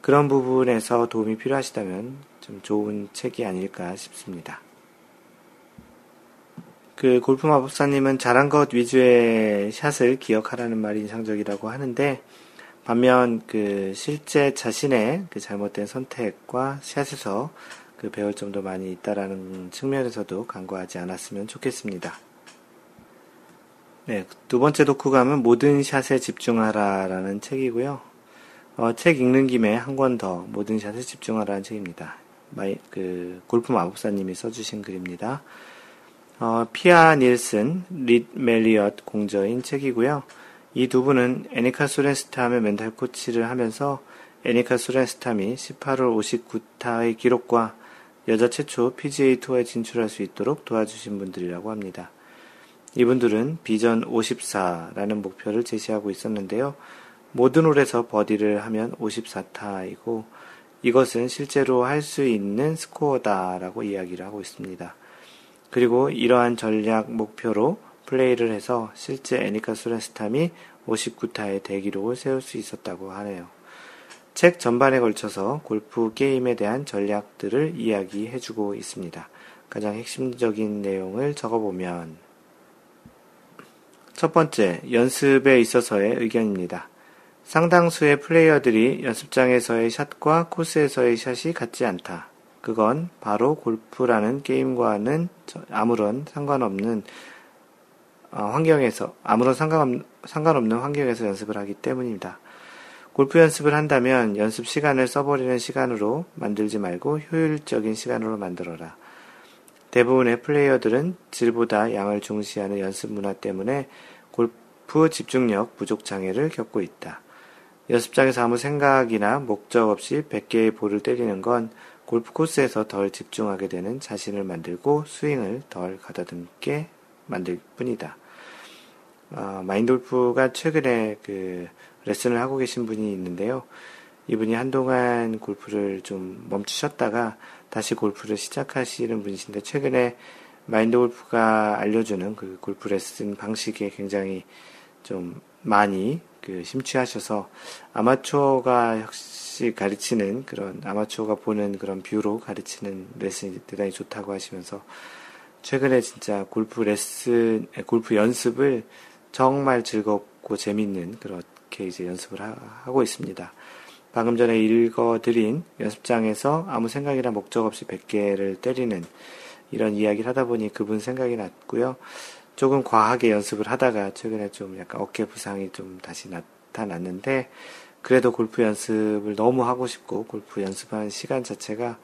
그런 부분에서 도움이 필요하시다면 좀 좋은 책이 아닐까 싶습니다. 그 골프 마법사님은 잘한 것 위주의 샷을 기억하라는 말이 인상적이라고 하는데 반면 그 실제 자신의 그 잘못된 선택과 샷에서 그 배울 점도 많이 있다라는 측면에서도 간과하지 않았으면 좋겠습니다. 네, 두 번째 독후감은 모든 샷에 집중하라라는 책이고요. 어, 책 읽는 김에 한 권 더 모든 샷에 집중하라는 책입니다. 마이, 그 골프 마법사님이 써주신 글입니다. 어, 피아 닐슨, 린 메리어트 공저인 책이고요. 이 두 분은 애니카 수렌스탐의 멘탈 코치를 하면서 애니카 수렌스탐이 18월 59타의 기록과 여자 최초 PGA 투어에 진출할 수 있도록 도와주신 분들이라고 합니다. 이분들은 비전 54라는 목표를 제시하고 있었는데요. 모든 홀에서 버디를 하면 54타이고 이것은 실제로 할 수 있는 스코어다라고 이야기를 하고 있습니다. 그리고 이러한 전략 목표로 플레이를 해서 실제 애니카 수레스탐이 59타의 대기록을 세울 수 있었다고 하네요. 책 전반에 걸쳐서 골프 게임에 대한 전략들을 이야기해주고 있습니다. 가장 핵심적인 내용을 적어보면 첫 번째, 연습에 있어서의 의견입니다. 상당수의 플레이어들이 연습장에서의 샷과 코스에서의 샷이 같지 않다. 그건 바로 골프라는 게임과는 아무런 상관없는 어, 환경에서 아무런 상관없, 상관없는 환경에서 연습을 하기 때문입니다. 골프 연습을 한다면 연습 시간을 써버리는 시간으로 만들지 말고 효율적인 시간으로 만들어라. 대부분의 플레이어들은 질보다 양을 중시하는 연습 문화 때문에 골프 집중력 부족 장애를 겪고 있다. 연습장에서 아무 생각이나 목적 없이 100개의 볼을 때리는 건 골프 코스에서 덜 집중하게 되는 자신을 만들고 스윙을 덜 가다듬게 만들 뿐이다. 어, 마인드 골프가 최근에 그 레슨을 하고 계신 분이 있는데요. 이분이 한동안 골프를 좀 멈추셨다가 다시 골프를 시작하시는 분이신데 최근에 마인드 골프가 알려주는 그 골프 레슨 방식에 굉장히 좀 많이 그 심취하셔서 아마추어가 역시 가르치는 그런 아마추어가 보는 그런 view로 가르치는 레슨이 대단히 좋다고 하시면서 최근에 진짜 골프 레슨, 골프 연습을 정말 즐겁고 재밌는 그렇게 이제 연습을 하, 고 있습니다. 방금 전에 읽어드린 연습장에서 아무 생각이나 목적 없이 100개를 때리는 이런 이야기를 하다 보니 그분 생각이 났고요. 조금 과하게 연습을 하다가 최근에 좀 약간 어깨 부상이 좀 다시 나타났는데 그래도 골프 연습을 너무 하고 싶고 골프 연습하는 시간 자체가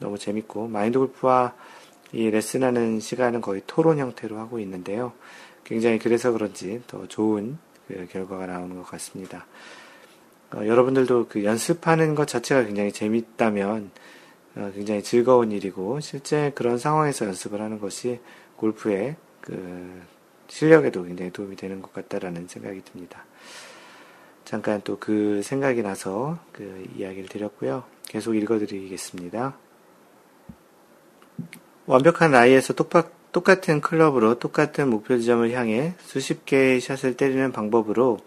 너무 재밌고 마인드 골프와 이 레슨하는 시간은 거의 토론 형태로 하고 있는데요. 굉장히 그래서 그런지 더 좋은 그 결과가 나오는 것 같습니다. 어, 여러분들도 그 연습하는 것 자체가 굉장히 재밌다면 어, 굉장히 즐거운 일이고 실제 그런 상황에서 연습을 하는 것이 골프의 그 실력에도 굉장히 도움이 되는 것 같다라는 생각이 듭니다. 잠깐 또 그 생각이 나서 그 이야기를 드렸고요. 계속 읽어드리겠습니다. 완벽한 나이에서 똑같 똑같은 클럽으로 똑같은 목표 지점을 향해 수십 개의 샷을 때리는 방법으로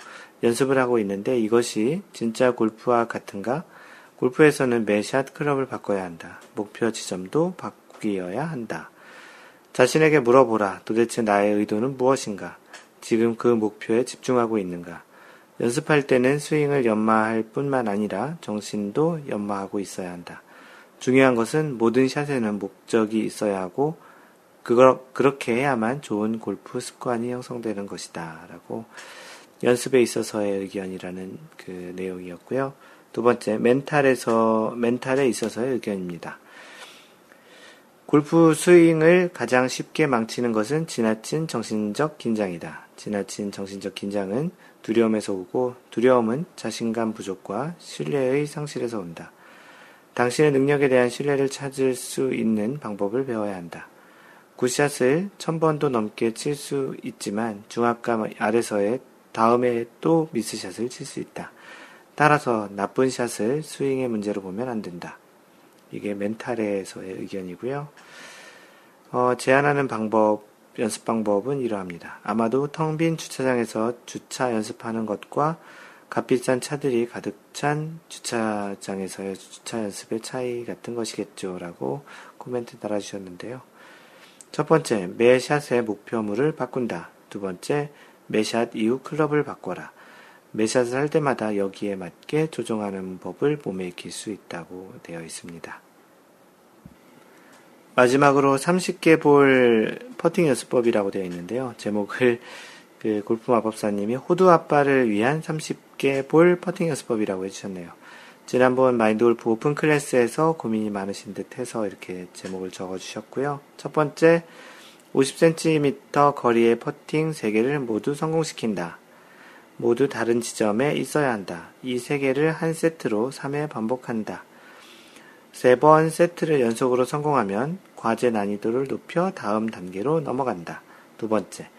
연습을 하고 있는데 이것이 진짜 골프와 같은가? 골프에서는 매 샷 클럽을 바꿔야 한다. 목표 지점도 바뀌어야 한다. 자신에게 물어보라. 도대체 나의 의도는 무엇인가? 지금 그 목표에 집중하고 있는가? 연습할 때는 스윙을 연마할 뿐만 아니라 정신도 연마하고 있어야 한다. 중요한 것은 모든 샷에는 목적이 있어야 하고 그걸 그렇게 해야만 좋은 골프 습관이 형성되는 것이다. 라고 연습에 있어서의 의견이라는 그 내용이었고요. 두 번째, 멘탈에서, 멘탈에 있어서의 의견입니다. 골프 스윙을 가장 쉽게 망치는 것은 지나친 정신적 긴장이다. 지나친 정신적 긴장은 두려움에서 오고 두려움은 자신감 부족과 신뢰의 상실에서 온다. 당신의 능력에 대한 신뢰를 찾을 수 있는 방법을 배워야 한다. 굿샷을 천 번도 넘게 칠 수 있지만 중압감 아래서의 다음에 또 미스샷을 칠 수 있다. 따라서 나쁜 샷을 스윙의 문제로 보면 안 된다. 이게 멘탈에서의 의견이고요. 어, 제안하는 방법, 연습 방법은 이러합니다. 아마도 텅 빈 주차장에서 주차 연습하는 것과 값비싼 차들이 가득 찬 주차장에서의 주차 연습의 차이 같은 것이겠죠. 라고 코멘트 달아주셨는데요. 첫 번째, 매 샷의 목표물을 바꾼다. 두 번째, 매샷 이후 클럽을 바꿔라. 매 샷을 할 때마다 여기에 맞게 조정하는 법을 몸에 익힐 수 있다고 되어 있습니다. 마지막으로 30개 볼 퍼팅 연습법이라고 되어 있는데요. 제목을 그 골프 마법사님이 호두 아빠를 위한 30개 볼 퍼팅 연습법이라고 해주셨네요. 지난번 마인드 골프 open class에서 고민이 많으신 듯 해서 이렇게 제목을 적어 주셨고요. 첫 번째, 50cm 거리의 퍼팅 3개를 모두 성공시킨다. 모두 다른 지점에 있어야 한다. 이 3개를 한 세트로 3회 반복한다. 세 번 세트를 연속으로 성공하면 과제 난이도를 높여 다음 단계로 넘어간다. 두 번째,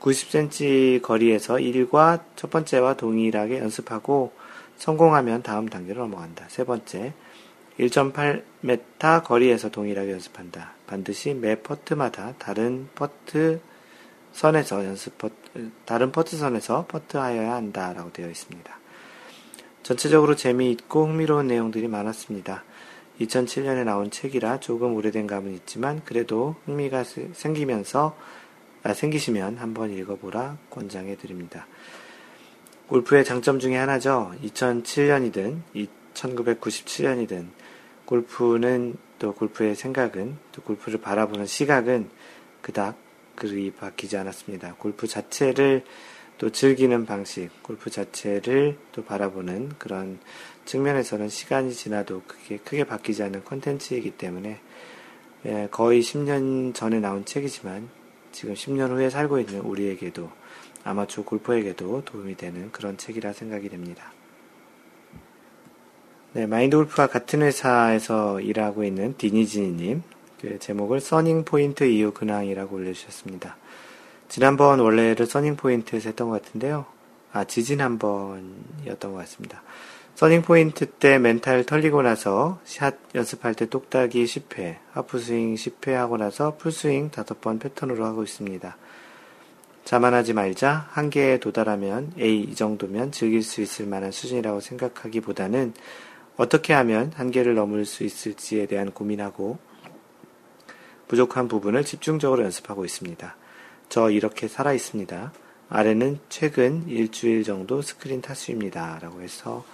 90cm 거리에서 1과 첫 번째와 동일하게 연습하고 성공하면 다음 단계로 넘어간다. 세 번째, 1.8m 거리에서 동일하게 연습한다. 반드시 매 퍼트마다 다른 퍼트 선에서 연습 퍼트, 다른 퍼트 선에서 퍼트하여야 한다라고 되어 있습니다. 전체적으로 재미있고 흥미로운 내용들이 많았습니다. 2007년에 나온 책이라 조금 오래된 감은 있지만 그래도 흥미가 생기면서 아, 생기시면 한번 읽어보라 권장해 드립니다. 골프의 장점 중에 하나죠. 2007년이든 1997년이든 골프는 또 골프의 생각은 또 골프를 바라보는 시각은 그닥 그리 바뀌지 않았습니다. 골프 자체를 또 즐기는 방식, 골프 자체를 또 바라보는 그런 측면에서는 시간이 지나도 크게, 크게 바뀌지 않는 콘텐츠이기 때문에 예, 거의 10년 전에 나온 책이지만 지금 10년 후에 살고 있는 우리에게도 아마추어 골퍼에게도 도움이 되는 그런 책이라 생각이 됩니다. 네, 마인드 골프와 같은 회사에서 일하고 있는 디니지니님, 그 제목을 써닝 포인트 이후 근황이라고 올려주셨습니다. 지난번 월례를 써닝 포인트에서 했던 것 같은데요. 아, 지지난번이었던 것 같습니다. 써닝 포인트 때 멘탈 털리고 나서 샷 연습할 때 똑딱이 10회, 하프스윙 10회 하고 나서 풀스윙 5번 패턴으로 하고 있습니다. 자만하지 말자. 한계에 도달하면 에이 이 정도면 즐길 수 있을 만한 수준이라고 생각하기보다는 어떻게 하면 한계를 넘을 수 있을지에 대한 고민하고 부족한 부분을 집중적으로 연습하고 있습니다. 저 이렇게 살아 있습니다. 아래는 최근 일주일 정도 스크린 타수입니다. 라고 해서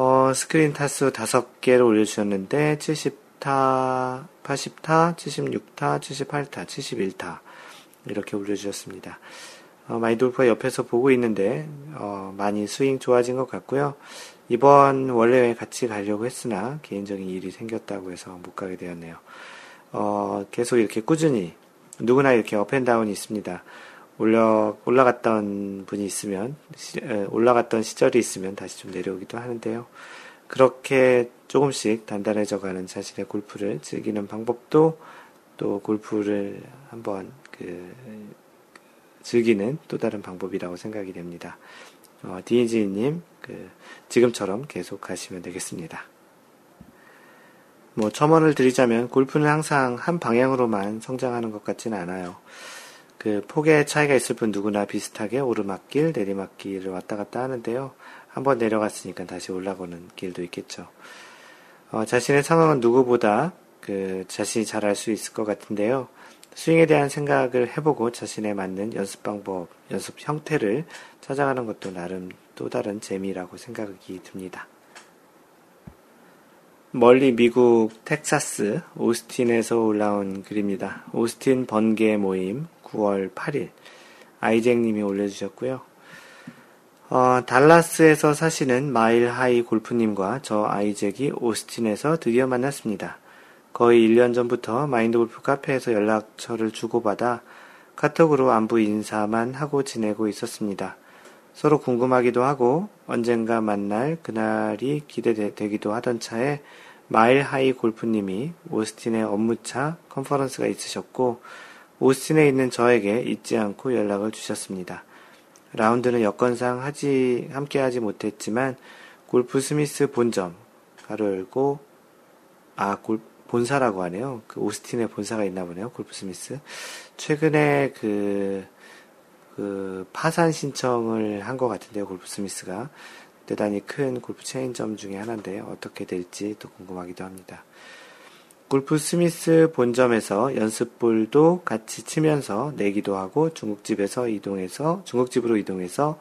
어, 스크린 타수 5개를 올려주셨는데 70타, 80타, 76타, 78타, 71타 이렇게 올려주셨습니다. 어, 마인드골프 옆에서 보고 있는데 어, 많이 스윙 좋아진 것 같고요. 이번 월례 같이 가려고 했으나 개인적인 일이 생겼다고 해서 못 가게 되었네요. 어, 계속 이렇게 꾸준히 누구나 이렇게 up and down이 있습니다. 올려 올라갔던 분이 있으면 시, 올라갔던 시절이 있으면 다시 좀 내려오기도 하는데요. 그렇게 조금씩 단단해져가는 자신의 골프를 즐기는 방법도 또 골프를 한번 그 즐기는 또 다른 방법이라고 생각이 됩니다. 어, 디니지님 그 지금처럼 계속 가시면 되겠습니다. 뭐 첨언을 드리자면 골프는 항상 한 방향으로만 성장하는 것 같지는 않아요. 그 폭의 차이가 있을 뿐 누구나 비슷하게 오르막길, 내리막길을 왔다 갔다 하는데요. 한번 내려갔으니까 다시 올라오는 길도 있겠죠. 어, 자신의 상황은 누구보다 그 자신이 잘 알 수 있을 것 같은데요. 스윙에 대한 생각을 해보고 자신에 맞는 연습 방법, 연습 형태를 찾아가는 것도 나름 또 다른 재미라고 생각이 듭니다. 멀리 미국 텍사스 오스틴에서 올라온 글입니다. 오스틴 번개 모임 9월 8일 아이잭님이 올려주셨고요. 어, 달라스에서 사시는 마일 하이 골프님과 저 아이잭이 오스틴에서 드디어 만났습니다. 거의 1년 전부터 마인드 골프 카페에서 연락처를 주고받아 카톡으로 안부 인사만 하고 지내고 있었습니다. 서로 궁금하기도 하고 언젠가 만날 그날이 기대되기도 하던 차에 마일 하이 골프님이 오스틴의 업무차 컨퍼런스가 있으셨고 오스틴에 있는 저에게 잊지 않고 연락을 주셨습니다. 라운드는 여건상 하지, 함께 하지 못했지만, 골프 스미스 본점, 가로 열고, 아, 골, 본사라고 하네요. 그 오스틴에 본사가 있나 보네요. 골프 스미스. 최근에 그, 그, 파산 신청을 한 것 같은데요. 골프 스미스가. 대단히 큰 골프 체인점 중에 하나인데, 어떻게 될지 또 궁금하기도 합니다. 골프 스미스 본점에서 연습볼도 같이 치면서 내기도 하고 중국집에서 이동해서 중국집으로 이동해서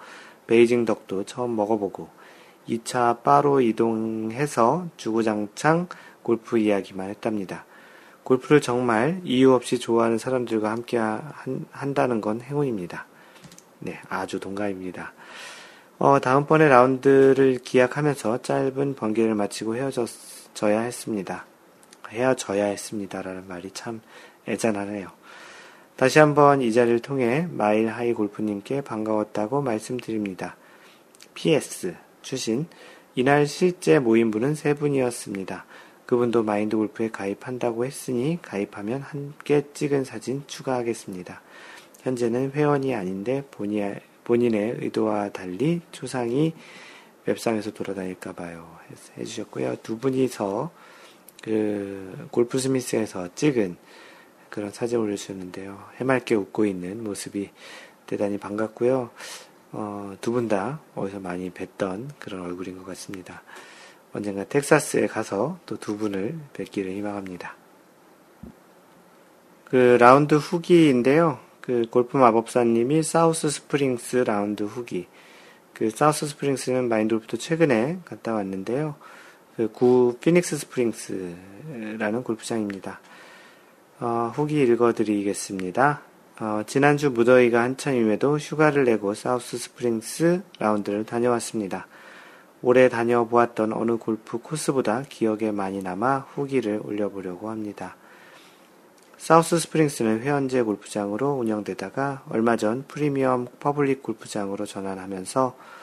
베이징 덕도 처음 먹어보고 2차 바로 이동해서 주구장창 골프 이야기만 했답니다. 골프를 정말 이유 없이 좋아하는 사람들과 함께 한, 한다는 건 행운입니다. 네, 아주 동감입니다. 어, 다음번에 라운드를 기약하면서 짧은 번개를 마치고 헤어져야 했습니다. 헤어져야 했습니다라는 말이 참 애잔하네요. 다시 한번 이 자리를 통해 마일 하이 골프님께 반가웠다고 말씀드립니다. PS, 추신, 이날 실제 모임분은 세 분이었습니다. 그분도 마인드 골프에 가입한다고 했으니 가입하면 함께 찍은 사진 추가하겠습니다. 현재는 회원이 아닌데 본인의 의도와 달리 초상이 웹상에서 돌아다닐까 봐요. 해주셨고요. 두 분이서 그 골프 스미스에서 찍은 그런 사진 올려주셨는데요. 해맑게 웃고 있는 모습이 대단히 반갑고요. 어, 두 분 다 어디서 많이 뵀던 그런 얼굴인 것 같습니다. 언젠가 텍사스에 가서 또 두 분을 뵙기를 희망합니다. 그 라운드 후기인데요. 그 골프 마법사님이 사우스 스프링스 라운드 후기. 그 사우스 스프링스는 마인드골프도 최근에 갔다 왔는데요. 그 구 피닉스 스프링스라는 골프장입니다. 어, 후기 읽어드리겠습니다. 어, 지난주 무더위가 한창임에도 휴가를 내고 사우스 스프링스 라운드를 다녀왔습니다. 올해 다녀보았던 어느 골프 코스보다 기억에 많이 남아 후기를 올려보려고 합니다. 사우스 스프링스는 회원제 골프장으로 운영되다가 얼마 전 프리미엄 퍼블릭 골프장으로 전환하면서 아,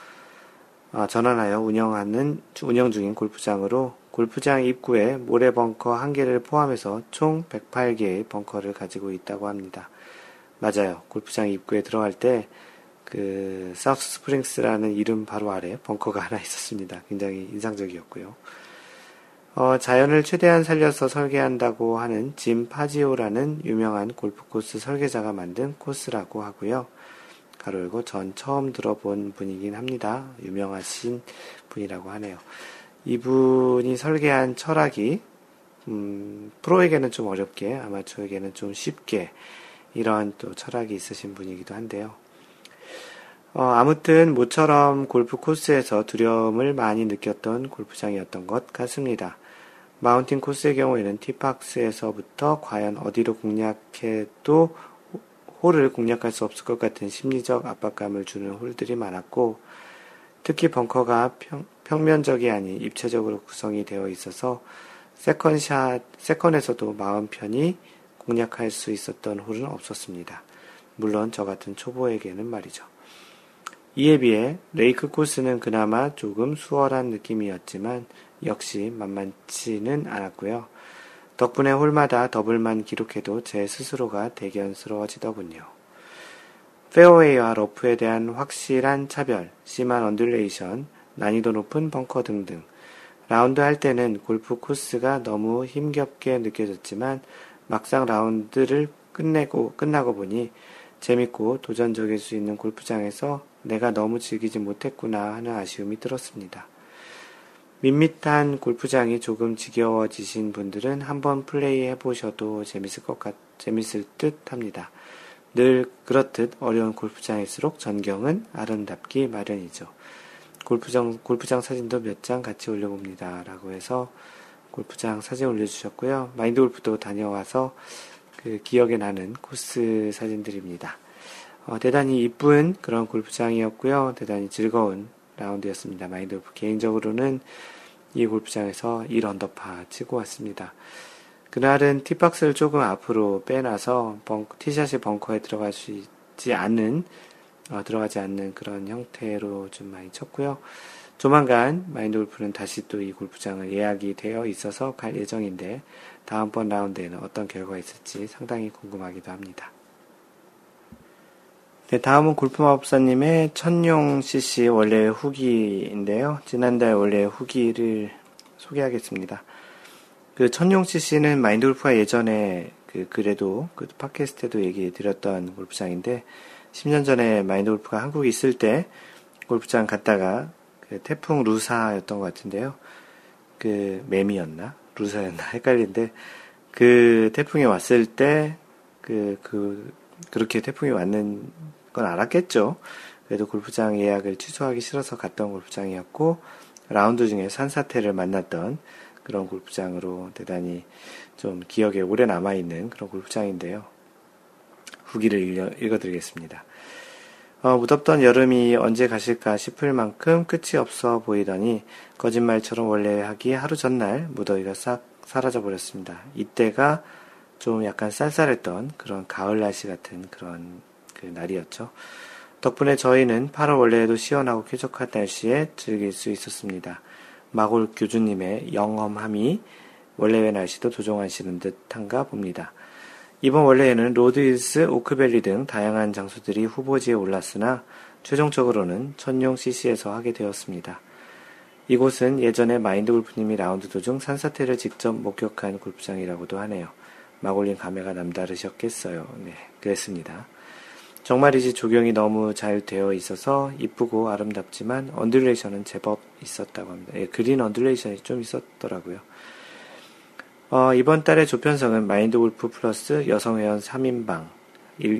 전환하여 운영하는 운영 중인 골프장으로 골프장 입구에 모래 벙커 한 개를 포함해서 총 108개의 벙커를 가지고 있다고 합니다. 맞아요. 골프장 입구에 들어갈 때 그 사우스 스프링스라는 이름 바로 아래 벙커가 하나 있었습니다. 굉장히 인상적이었고요. 어, 자연을 최대한 살려서 설계한다고 하는 짐 파지오라는 유명한 골프 코스 설계자가 만든 코스라고 하고요. 가로 열고 전 처음 들어본 분이긴 합니다. 유명하신 분이라고 하네요. 이분이 설계한 철학이 음, 프로에게는 좀 어렵게 아마추어에게는 좀 쉽게 이러한 또 철학이 있으신 분이기도 한데요. 어, 아무튼 모처럼 골프 코스에서 두려움을 많이 느꼈던 골프장이었던 것 같습니다. 마운틴 코스의 경우에는 티박스에서부터 과연 어디로 공략해도 홀을 공략할 수 없을 것 같은 심리적 압박감을 주는 홀들이 많았고, 특히 벙커가 평, 평면적이 아닌 입체적으로 구성이 되어 있어서 second shot, second에서도 마음 편히 공략할 수 있었던 홀은 없었습니다. 물론 저 같은 초보에게는 말이죠. 이에 비해 레이크 코스는 그나마 조금 수월한 느낌이었지만 역시 만만치는 않았고요. 덕분에 홀마다 더블만 기록해도 제 스스로가 대견스러워지더군요. 페어웨이와 러프에 대한 확실한 차별, 심한 undulation, 난이도 높은 벙커 등등. 라운드 할 때는 골프 코스가 너무 힘겹게 느껴졌지만 막상 라운드를 끝내고 끝나고 보니 재밌고 도전적일 수 있는 골프장에서 내가 너무 즐기지 못했구나 하는 아쉬움이 들었습니다. 밋밋한 골프장이 조금 지겨워지신 분들은 한번 플레이 해 보셔도 재밌을 것 같, 재밌을 듯 합니다. 늘 그렇듯 어려운 골프장일수록 전경은 아름답기 마련이죠. 골프장, 골프장 사진도 몇 장 같이 올려봅니다. 라고 해서 골프장 사진 올려주셨고요. 마인드 골프도 다녀와서 그 기억에 나는 코스 사진들입니다. 어, 대단히 이쁜 그런 골프장이었고요. 대단히 즐거운 라운드였습니다. 마인드 골프 개인적으로는 이 골프장에서 1언더파 치고 왔습니다. 그날은 티박스를 조금 앞으로 빼놔서 벙, 티샷이 벙커에 들어가지 않는 어, 들어가지 않는 그런 형태로 좀 많이 쳤고요. 조만간 마인드 골프는 다시 또 이 골프장을 예약이 되어 있어서 갈 예정인데 다음번 라운드에는 어떤 결과가 있을지 상당히 궁금하기도 합니다. 네, 다음은 골프마법사님의 천용 CC 원래 후기인데요. 지난달 원래 후기를 소개하겠습니다. 그 천용 CC는 마인드 골프가 예전에 그 그래도 그 팟캐스트에도 얘기 드렸던 골프장인데 10년 전에 마인드 골프가 한국에 있을 때 골프장 갔다가 그 태풍 루사였던 것 같은데요. 그 매미였나? 루사였나? 헷갈리는데 그 태풍이 왔을 때 그, 그, 그 렇게 태풍이 왔는 건 알았겠죠. 그래도 골프장 예약을 취소하기 싫어서 갔던 골프장이었고, 라운드 중에 산사태를 만났던 그런 골프장으로 대단히 좀 기억에 오래 남아있는 그런 골프장인데요. 후기를 읽어 드리겠습니다. 어, 무덥던 여름이 언제 가실까 싶을 만큼 끝이 없어 보이더니 거짓말처럼 원래 하기 하루 전날 무더위가 싹 사라져 버렸습니다. 이때가 좀 약간 쌀쌀했던 그런 가을 날씨 같은 그런 그 날이었죠. 덕분에 저희는 8월 월례회에도 시원하고 쾌적한 날씨에 즐길 수 있었습니다. 마골 교주님의 영험함이 월례회 날씨도 조종하시는 듯한가 봅니다. 이번 월례회에는 로드힐스, 오크밸리 등 다양한 장소들이 후보지에 올랐으나 최종적으로는 천룡 CC에서 하게 되었습니다. 이곳은 예전에 마인드 골프님이 라운드 도중 산사태를 직접 목격한 골프장이라고도 하네요. 마골님 감회가 남다르셨겠어요. 네, 그랬습니다. 정말이지 조경이 너무 잘 되어 있어서 이쁘고 아름답지만 undulation은 제법 있었다고 합니다. 예, 그린 undulation이 좀 있었더라고요. 어, 이번 달의 조편성은 마인드 골프 플러스 여성회원 3인방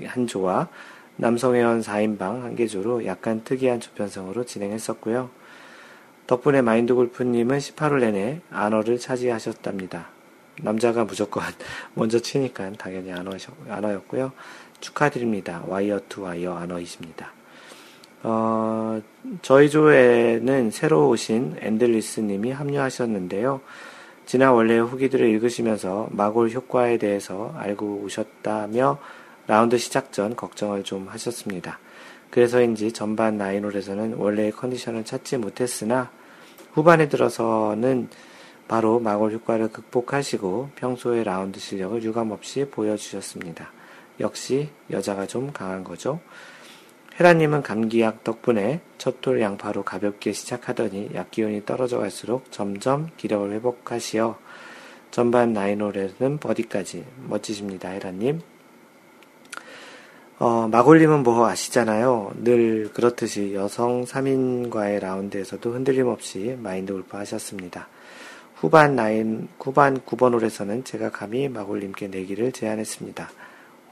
한 조와 남성회원 4인방 한 개 조로 약간 특이한 조편성으로 진행했었고요. 덕분에 마인드 골프님은 18홀 내내 honor를 차지하셨답니다. 남자가 무조건 먼저 치니까 당연히 honor였고요. 축하드립니다. wire to wire honor이십니다. 어, 저희 조에는 새로 오신 앤들리스 님이 합류하셨는데요. 지난 월례회 후기들을 읽으시면서 마골 효과에 대해서 알고 오셨다며 라운드 시작 전 걱정을 좀 하셨습니다. 그래서인지 전반 nine홀에서는 원래의 컨디션을 찾지 못했으나 후반에 들어서는 바로 마골 효과를 극복하시고 평소의 라운드 실력을 유감없이 보여주셨습니다. 역시 여자가 좀 강한 거죠. 헤라님은 감기약 덕분에 첫톨 양파로 가볍게 시작하더니 약 기운이 떨어져 갈수록 점점 기력을 회복하시어 전반 나인홀에는 버디까지 멋지십니다, 헤라님. 어, 마골님은 뭐 아시잖아요. 늘 그렇듯이 여성 3인과의 라운드에서도 흔들림 없이 마인드 골프 하셨습니다. 후반 nine, 후반 9번 홀에서는 제가 감히 마골님께 내기를 제안했습니다.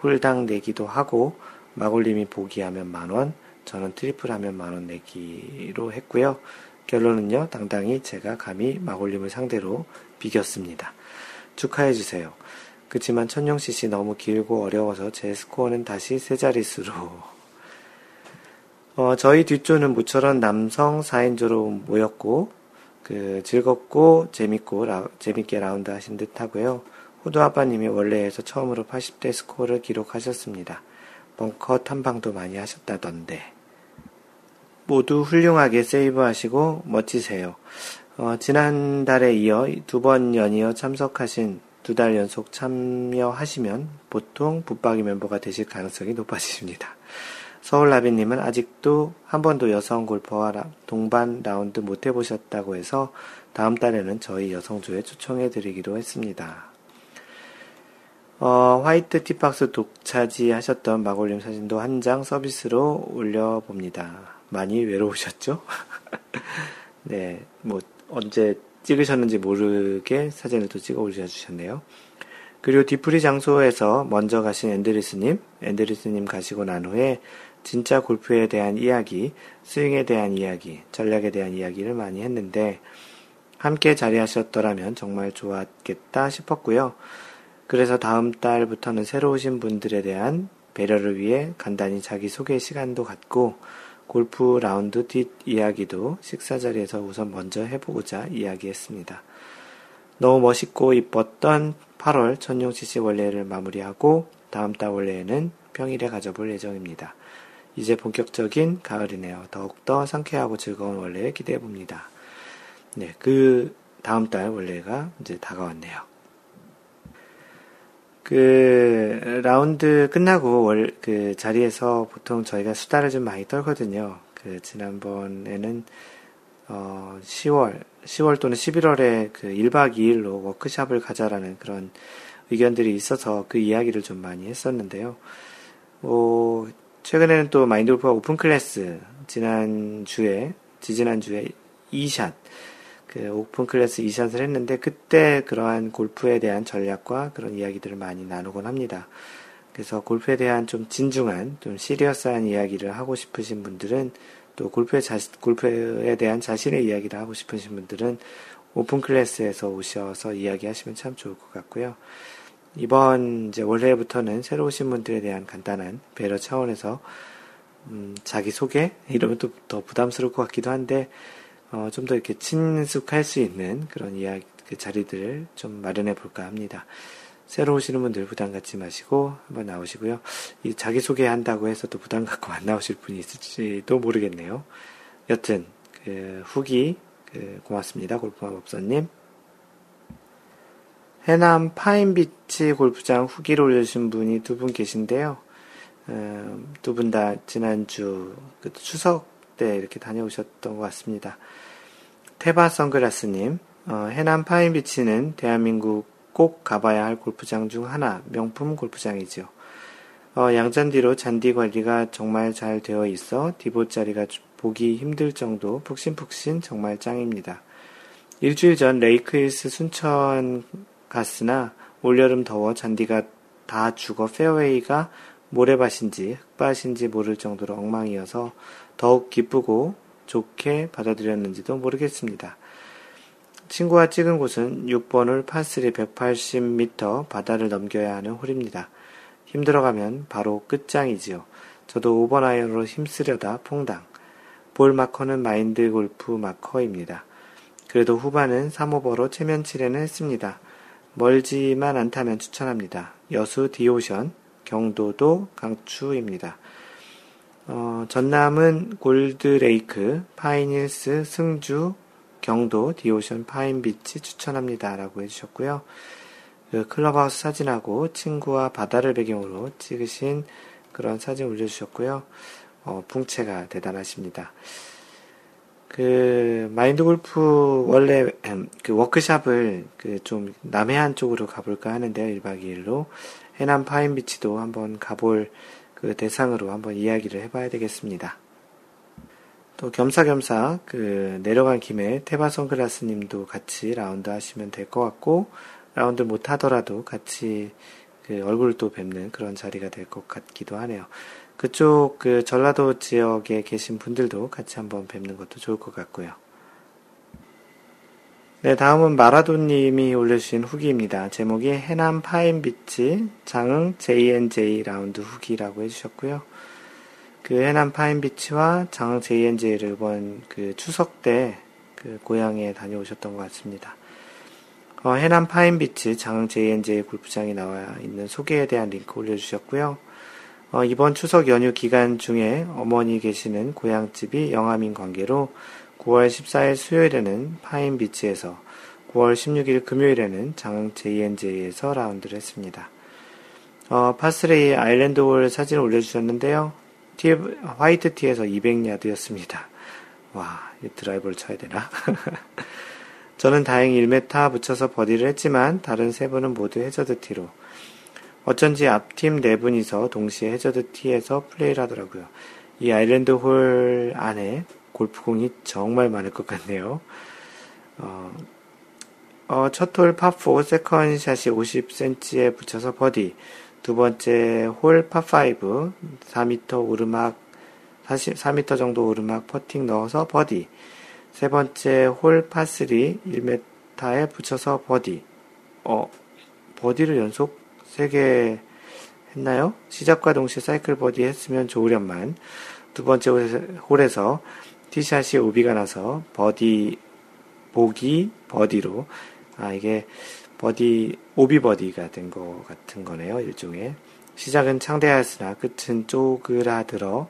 홀당 내기도 하고, 마골님이 보기하면 만원, 저는 트리플 하면 만원 내기로 했고요. 결론은요, 당당히 제가 감히 마골님을 상대로 비겼습니다. 축하해주세요. 그치만 천룡CC 너무 길고 어려워서 제 스코어는 다시 세 자릿수로. 어, 저희 뒷조는 모처럼 남성 4인조로 모였고, 그, 즐겁고, 재밌고, 라, 재밌게 라운드 하신 듯 하고요. 호두 아빠님이 원래에서 처음으로 80대 스코어를 기록하셨습니다. 벙커 탐방도 많이 하셨다던데. 모두 훌륭하게 세이브 하시고 멋지세요. 어, 지난달에 이어 두 번 연이어 참석하신 두 달 연속 참여하시면 보통 붙박이 멤버가 되실 가능성이 높아지십니다. 서울라비님은 아직도 한 번도 여성 골퍼와 동반 라운드 못 해보셨다고 해서 다음 달에는 저희 여성조에 초청해드리기로 했습니다. 어, 화이트 티박스 독차지 하셨던 마골님 사진도 한 장 서비스로 올려봅니다. 많이 외로우셨죠? 네, 뭐, 언제 찍으셨는지 모르게 사진을 또 찍어 올려주셨네요. 그리고 뒤풀이 장소에서 먼저 가신 앤드리스님, 앤드리스님 가시고 난 후에 진짜 골프에 대한 이야기, 스윙에 대한 이야기, 전략에 대한 이야기를 많이 했는데, 함께 자리하셨더라면 정말 좋았겠다 싶었고요. 그래서 다음 달부터는 새로 오신 분들에 대한 배려를 위해 간단히 자기소개 시간도 갖고, 골프 라운드 뒷 이야기도 식사 자리에서 우선 먼저 해보고자 이야기했습니다. 너무 멋있고 이뻤던 8월 천룡 CC 원래를 마무리하고 다음 달 원래에는 평일에 가져볼 예정입니다. 이제 본격적인 가을이네요. 더욱더 상쾌하고 즐거운 원래 기대해 봅니다. 네, 그 다음 달 원래가 이제 다가왔네요. 그 라운드 끝나고 월, 그 자리에서 보통 저희가 수다를 좀 많이 떨거든요. 그 지난번에는 어 10월 10월 또는 11월에 그 1박 2일로 워크샵을 가자라는 그런 의견들이 있어서 그 이야기를 좀 많이 했었는데요. 뭐 최근에는 또 마인드 골프가 open class 지난 주에 지지난 주에 2샷 그 open class 이샷을 했는데 그때 그러한 골프에 대한 전략과 그런 이야기들을 많이 나누곤 합니다. 그래서 골프에 대한 좀 진중한, 좀 serious한 이야기를 하고 싶으신 분들은 또 골프에 자, 골프에 대한 자신의 이야기를 하고 싶으신 분들은 open class에서 오셔서 이야기하시면 참 좋을 것 같고요. 이번 이제 원래부터는 새로 오신 분들에 대한 간단한 배려 차원에서 음, 자기 소개 이러면 또 더 부담스러울 것 같기도 한데 어, 좀 더 이렇게 친숙할 수 있는 그런 이야기, 그 자리들을 좀 마련해 볼까 합니다. 새로 오시는 분들 부담 갖지 마시고 한번 나오시고요. 이 자기 소개 한다고 해서 또 부담 갖고 안 나오실 분이 있을지도 모르겠네요. 여튼, 그 후기, 그 고맙습니다. 골프마 법사님. 해남 파인비치 골프장 후기를 올려주신 분이 두 분 계신데요. 어, 두분 다 지난주 그 추석 때 이렇게 다녀오셨던 것 같습니다. 테바 선글라스님, 어, 해남 파인비치는 대한민국 꼭 가봐야 할 골프장 중 하나, 명품 골프장이지요. 어, 양잔디로 잔디 관리가 정말 잘 되어 있어 디보 자리가 보기 힘들 정도 푹신푹신 정말 짱입니다. 일주일 전 레이크힐스 순천 갔으나 올여름 더워 잔디가 다 죽어 페어웨이가 모래밭인지 흙밭인지 모를 정도로 엉망이어서 더욱 기쁘고 좋게 받아들였는지도 모르겠습니다. 친구와 찍은 곳은 6번 홀 파3 180m 바다를 넘겨야 하는 홀입니다. 힘들어가면 바로 끝장이지요. 저도 5번 아이언으로 힘쓰려다 퐁당. 볼 마커는 마인드 골프 마커입니다. 그래도 후반은 3오버로 체면치레는 했습니다. 멀지만 않다면 추천합니다. 여수 디오션, 경도도 강추입니다. 어, 전남은 골드레이크, 파인힐스, 승주, 경도, 디오션, 파인비치 추천합니다. 라고 해주셨고요. 그 클럽하우스 사진하고 친구와 바다를 배경으로 찍으신 그런 사진 올려주셨고요. 어, 풍채가 대단하십니다. 그 마인드 골프 원래 음, 그 워크샵을 그 좀 남해안 쪽으로 가볼까 하는데요. 1박 2일로 해남 파인비치도 한번 가볼 그 대상으로 한번 이야기를 해봐야 되겠습니다. 또 겸사겸사 그 내려간 김에 테바 선글라스님도 같이 라운드 하시면 될 것 같고 라운드 못 하더라도 같이 그 얼굴 도 뵙는 그런 자리가 될 것 같기도 하네요. 그쪽 그 전라도 지역에 계신 분들도 같이 한번 뵙는 것도 좋을 것 같고요. 네, 다음은 마라도님이 올려주신 후기입니다. 제목이 해남 파인비치 장흥 JNJ 라운드 후기라고 해주셨고요. 그 해남 파인비치와 장흥 JNJ를 이번 그 추석 때 그 고향에 다녀오셨던 것 같습니다. 어, 해남 파인비치 장흥 JNJ 골프장이 나와 있는 소개에 대한 링크 올려주셨고요. 어, 이번 추석 연휴 기간 중에 어머니 계시는 고향집이 영암인 관계로 9월 14일 수요일에는 파인비치에서 9월 16일 금요일에는 장흥 JNJ에서 라운드를 했습니다. 어, 파 three island 홀 사진을 올려주셨는데요. 티, 화이트 티에서 200야드였습니다. 와, 이 드라이버를 쳐야 되나? 저는 다행히 1m 붙여서 버디를 했지만 다른 세 분은 모두 해저드 티로 어쩐지 앞팀 네 분이서 동시에 해저드 티에서 플레이를 하더라고요. 이 island 홀 안에 골프공이 정말 많을 것 같네요. 어, 어, 첫홀 파4 second shot이 50cm에 붙여서 버디. 두 번째 홀 파5 4m 오르막 40, 4m 정도 오르막 퍼팅 넣어서 버디. 세 번째 홀 파3 1m에 붙여서 버디. 어, 버디를 연속 3개 했나요? 시작과 동시에 사이클 버디 했으면 좋으련만. 두 번째 홀에서 티샷이 오비가 나서 버디, 보기, 버디로. 아, 이게 버디, 오비 버디가 된것 같은 거네요. 일종의. 시작은 창대하였으나 끝은 쪼그라들어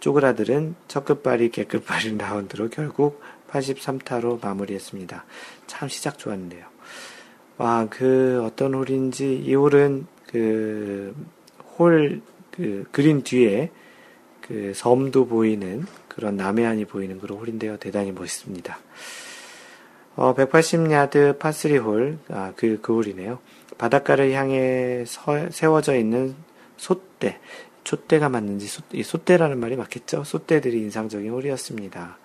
쪼그라들은 첫 끝발이 개끝발인 라운드로 결국 83타로 마무리했습니다. 참 시작 좋았는데요. 와, 그 어떤 홀인지 이 홀은 그홀 그 그린 뒤에 그 섬도 보이는 그런 남해안이 보이는 그런 홀인데요. 대단히 멋있습니다. 어, 180야드 파3 홀, 아, 그, 그 홀이네요. 바닷가를 향해 서, 세워져 있는 솥대. 촛대가 맞는지 소, 이 솥대라는 말이 맞겠죠? 솥대들이 인상적인 홀이었습니다.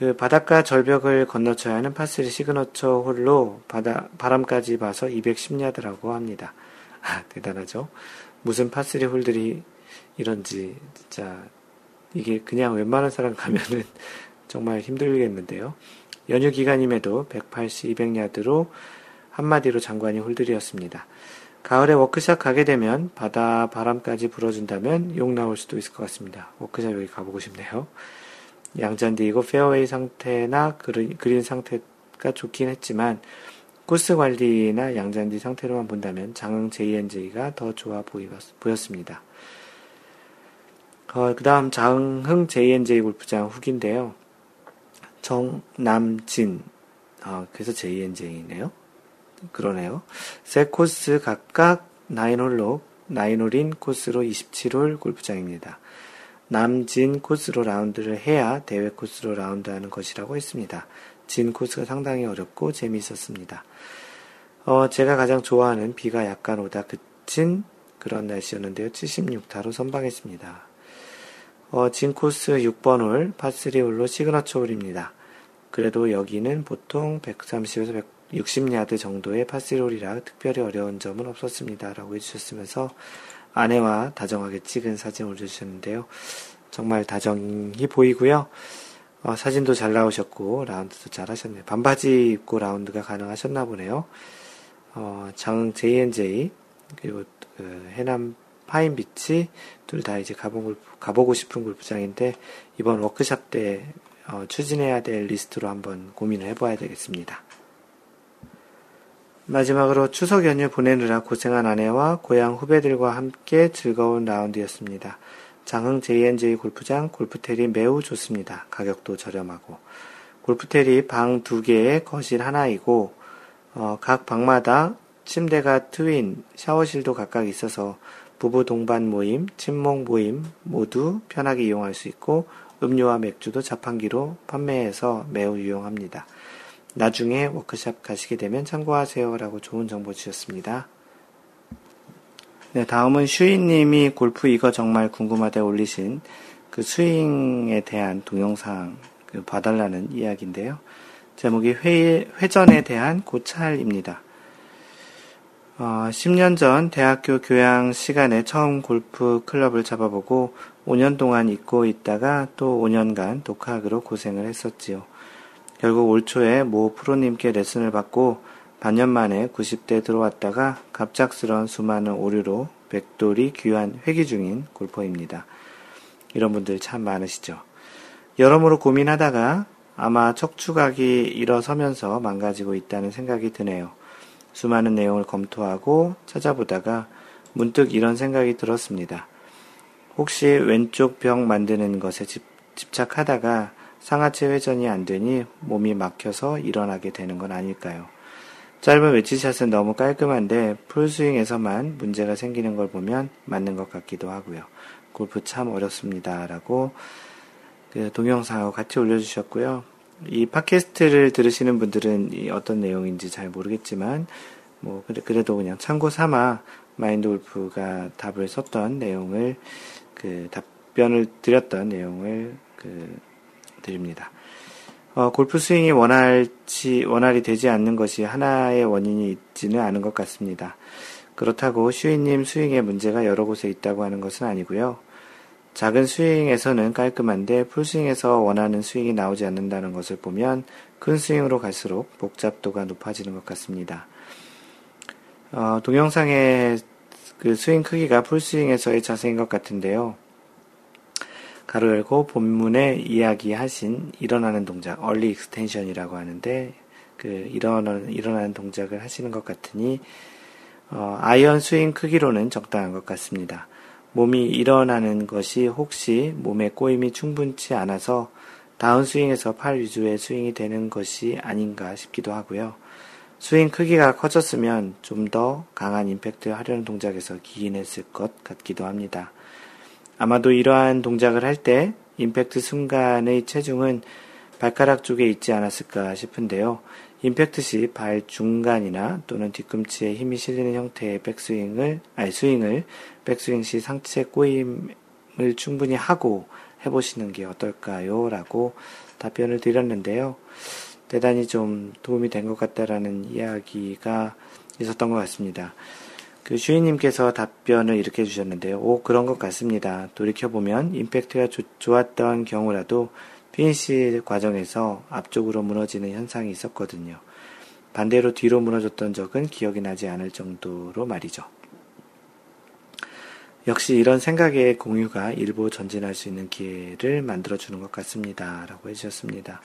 그 바닷가 절벽을 건너쳐야 하는 파스리 시그너처 홀로 바다, 바람까지 봐서 210야드라고 합니다. 아, 대단하죠? 무슨 파스리 홀들이 이런지 진짜 이게 그냥 웬만한 사람 가면은 정말 힘들겠는데요. 연휴 기간임에도 180, 200야드로 한마디로 장관인 홀들이었습니다. 가을에 워크샵 가게 되면 바다 바람까지 불어준다면 욕 나올 수도 있을 것 같습니다. 워크샵 여기 가보고 싶네요. 양잔디이고 페어웨이 상태나 그린 상태가 좋긴 했지만 코스 관리나 양잔디 상태로만 본다면 장흥 JNJ가 더 좋아 보였습니다. 어, 그 다음 장흥 JNJ 골프장 후기인데요. 정남진, 어, 그래서 JNJ네요. 그러네요. 세 코스 각각 9홀로, 9홀인 코스로 27홀 골프장입니다. 남진 코스로 라운드를 해야 대회 코스로 라운드하는 것이라고 했습니다. 진 코스가 상당히 어렵고 재미있었습니다. 어, 제가 가장 좋아하는 비가 약간 오다 그친 그런 날씨였는데요. 76타로 선방했습니다. 어, 진 코스 6번 홀, 파3 홀로 시그너처 홀입니다. 그래도 여기는 보통 130에서 160야드 정도의 파3 홀이라 특별히 어려운 점은 없었습니다. 라고 해주셨으면서 아내와 다정하게 찍은 사진 올려주셨는데요. 정말 다정해 보이고요. 어, 사진도 잘 나오셨고 라운드도 잘 하셨네요. 반바지 입고 라운드가 가능하셨나 보네요. 어, 장 JNJ 그리고 그 해남 파인비치 둘 다 이제 가보, 골프, 가보고 싶은 골프장인데 이번 워크샵 때 어, 추진해야 될 리스트로 한번 고민을 해봐야 되겠습니다. 마지막으로 추석 연휴 보내느라 고생한 아내와 고향 후배들과 함께 즐거운 라운드였습니다. 장흥 JNJ 골프장 골프텔이 매우 좋습니다. 가격도 저렴하고. 골프텔이 방 두 개에 거실 하나이고, 어, 각 방마다 침대가 트윈, 샤워실도 각각 있어서 부부 동반 모임, 친목 모임 모두 편하게 이용할 수 있고, 음료와 맥주도 자판기로 판매해서 매우 유용합니다. 나중에 워크샵 가시게 되면 참고하세요. 라고 좋은 정보 주셨습니다. 네, 다음은 슈이님이 골프 이거 정말 궁금하다 올리신 그 스윙에 대한 동영상 그 봐달라는 이야기인데요. 제목이 회, 회전에 대한 고찰입니다. 어, 10년 전 대학교 교양 시간에 처음 골프 클럽을 잡아보고 5년 동안 잊고 있다가 또 5년간 독학으로 고생을 했었지요. 결국 올 초에 모 프로님께 레슨을 받고 반년 만에 90대 들어왔다가 갑작스런 수많은 오류로 백돌이 귀한 회기 중인 골퍼입니다. 이런 분들 참 많으시죠. 여러모로 고민하다가 아마 척추각이 일어서면서 망가지고 있다는 생각이 드네요. 수많은 내용을 검토하고 찾아보다가 문득 이런 생각이 들었습니다. 혹시 왼쪽 벽 만드는 것에 집, 집착하다가 상하체 회전이 안 되니 몸이 막혀서 일어나게 되는 건 아닐까요? 짧은 웨지샷은 너무 깔끔한데 풀스윙에서만 문제가 생기는 걸 보면 맞는 것 같기도 하고요. 골프 참 어렵습니다. 라고 그 동영상하고 같이 올려주셨고요. 이 팟캐스트를 들으시는 분들은 어떤 내용인지 잘 모르겠지만 뭐 그래도 그냥 참고 삼아 마인드 골프가 답을 썼던 내용을 그 답변을 드렸던 내용을 그 드립니다. 어, 골프 스윙이 원할지, 원활히 되지 않는 것이 하나의 원인이 있지는 않은 것 같습니다. 그렇다고 슈이님 스윙에 문제가 여러 곳에 있다고 하는 것은 아니고요. 작은 스윙에서는 깔끔한데 풀스윙에서 원하는 스윙이 나오지 않는다는 것을 보면 큰 스윙으로 갈수록 복잡도가 높아지는 것 같습니다. 어, 동영상의 그 스윙 크기가 풀스윙에서의 자세인 것 같은데요. 가로 열고 본문에 이야기하신 일어나는 동작, early extension이라고 하는데 그 일어나는 일어나는 동작을 하시는 것 같으니 어, 아이언 스윙 크기로는 적당한 것 같습니다. 몸이 일어나는 것이 혹시 몸의 꼬임이 충분치 않아서 다운 스윙에서 팔 위주의 스윙이 되는 것이 아닌가 싶기도 하고요. 스윙 크기가 커졌으면 좀 더 강한 임팩트를 하려는 동작에서 기인했을 것 같기도 합니다. 아마도 이러한 동작을 할 때 임팩트 순간의 체중은 발가락 쪽에 있지 않았을까 싶은데요. 임팩트 시 발 중간이나 또는 뒤꿈치에 힘이 실리는 형태의 백스윙을, 아니 스윙을 백스윙 시 상체 꼬임을 충분히 하고 해보시는 게 어떨까요? 라고 답변을 드렸는데요. 대단히 좀 도움이 된 것 같다라는 이야기가 있었던 것 같습니다. 그 주인님께서 답변을 이렇게 해주셨는데요. 오, 그런 것 같습니다. 돌이켜보면 임팩트가 조, 좋았던 경우라도 피니시 과정에서 앞쪽으로 무너지는 현상이 있었거든요. 반대로 뒤로 무너졌던 적은 기억이 나지 않을 정도로 말이죠. 역시 이런 생각의 공유가 일부 전진할 수 있는 기회를 만들어주는 것 같습니다. 라고 해주셨습니다.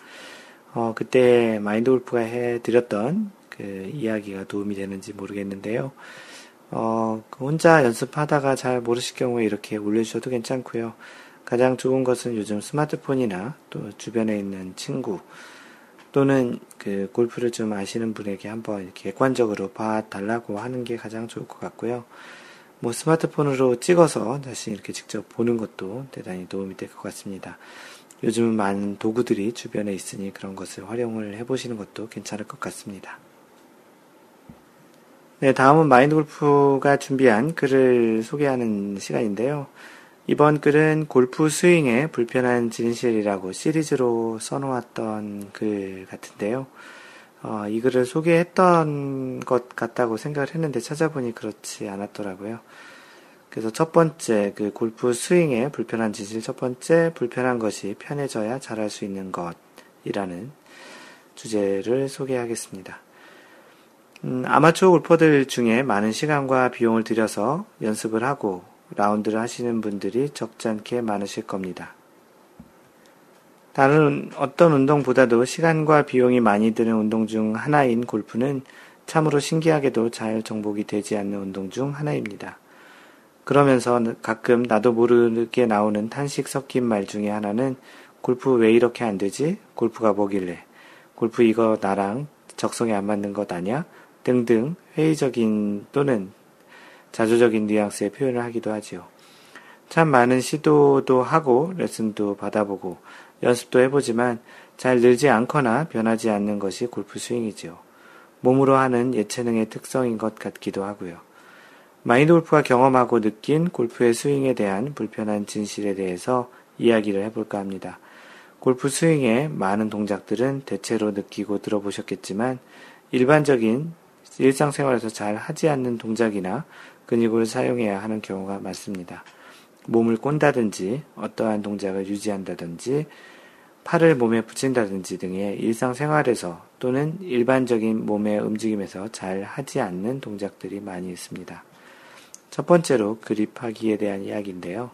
어, 그때 마인드 골프가 해드렸던 그 이야기가 도움이 되는지 모르겠는데요. 어, 그 혼자 연습하다가 잘 모르실 경우에 이렇게 올려주셔도 괜찮고요. 가장 좋은 것은 요즘 스마트폰이나 또 주변에 있는 친구, 또는 그 골프를 좀 아시는 분에게 한번 이렇게 객관적으로 봐달라고 하는 게 가장 좋을 것 같고요. 뭐 스마트폰으로 찍어서 다시 이렇게 직접 보는 것도 대단히 도움이 될 것 같습니다. 요즘은 많은 도구들이 주변에 있으니 그런 것을 활용을 해보시는 것도 괜찮을 것 같습니다. 네, 다음은 마인드 골프가 준비한 글을 소개하는 시간인데요. 이번 글은 골프 스윙의 불편한 진실이라고 시리즈로 써놓았던 글 같은데요. 어, 이 글을 소개했던 것 같다고 생각을 했는데 찾아보니 그렇지 않았더라고요. 그래서 첫 번째, 그 골프 스윙의 불편한 진실 첫 번째, 불편한 것이 편해져야 잘할 수 있는 것이라는 주제를 소개하겠습니다. 음, 아마추어 골퍼들 중에 많은 시간과 비용을 들여서 연습을 하고 라운드를 하시는 분들이 적잖게 많으실 겁니다. 다른 어떤 운동보다도 시간과 비용이 많이 드는 운동 중 하나인 골프는 참으로 신기하게도 잘 정복이 되지 않는 운동 중 하나입니다. 그러면서 가끔 나도 모르게 나오는 탄식 섞인 말 중에 하나는 골프 왜 이렇게 안 되지? 골프가 뭐길래? 골프 이거 나랑 적성에 안 맞는 것 아냐? 등등 회의적인 또는 자조적인 뉘앙스의 표현을 하기도 하지요. 참 많은 시도도 하고 레슨도 받아보고 연습도 해보지만 잘 늘지 않거나 변하지 않는 것이 골프 스윙이지요. 몸으로 하는 예체능의 특성인 것 같기도 하고요. 마인드 골프가 경험하고 느낀 골프의 스윙에 대한 불편한 진실에 대해서 이야기를 해볼까 합니다. 골프 스윙의 많은 동작들은 대체로 느끼고 들어보셨겠지만 일반적인 일상생활에서 잘 하지 않는 동작이나 근육을 사용해야 하는 경우가 많습니다. 몸을 꼰다든지 어떠한 동작을 유지한다든지 팔을 몸에 붙인다든지 등의 일상생활에서 또는 일반적인 몸의 움직임에서 잘 하지 않는 동작들이 많이 있습니다. 첫 번째로 그립하기에 대한 이야기인데요.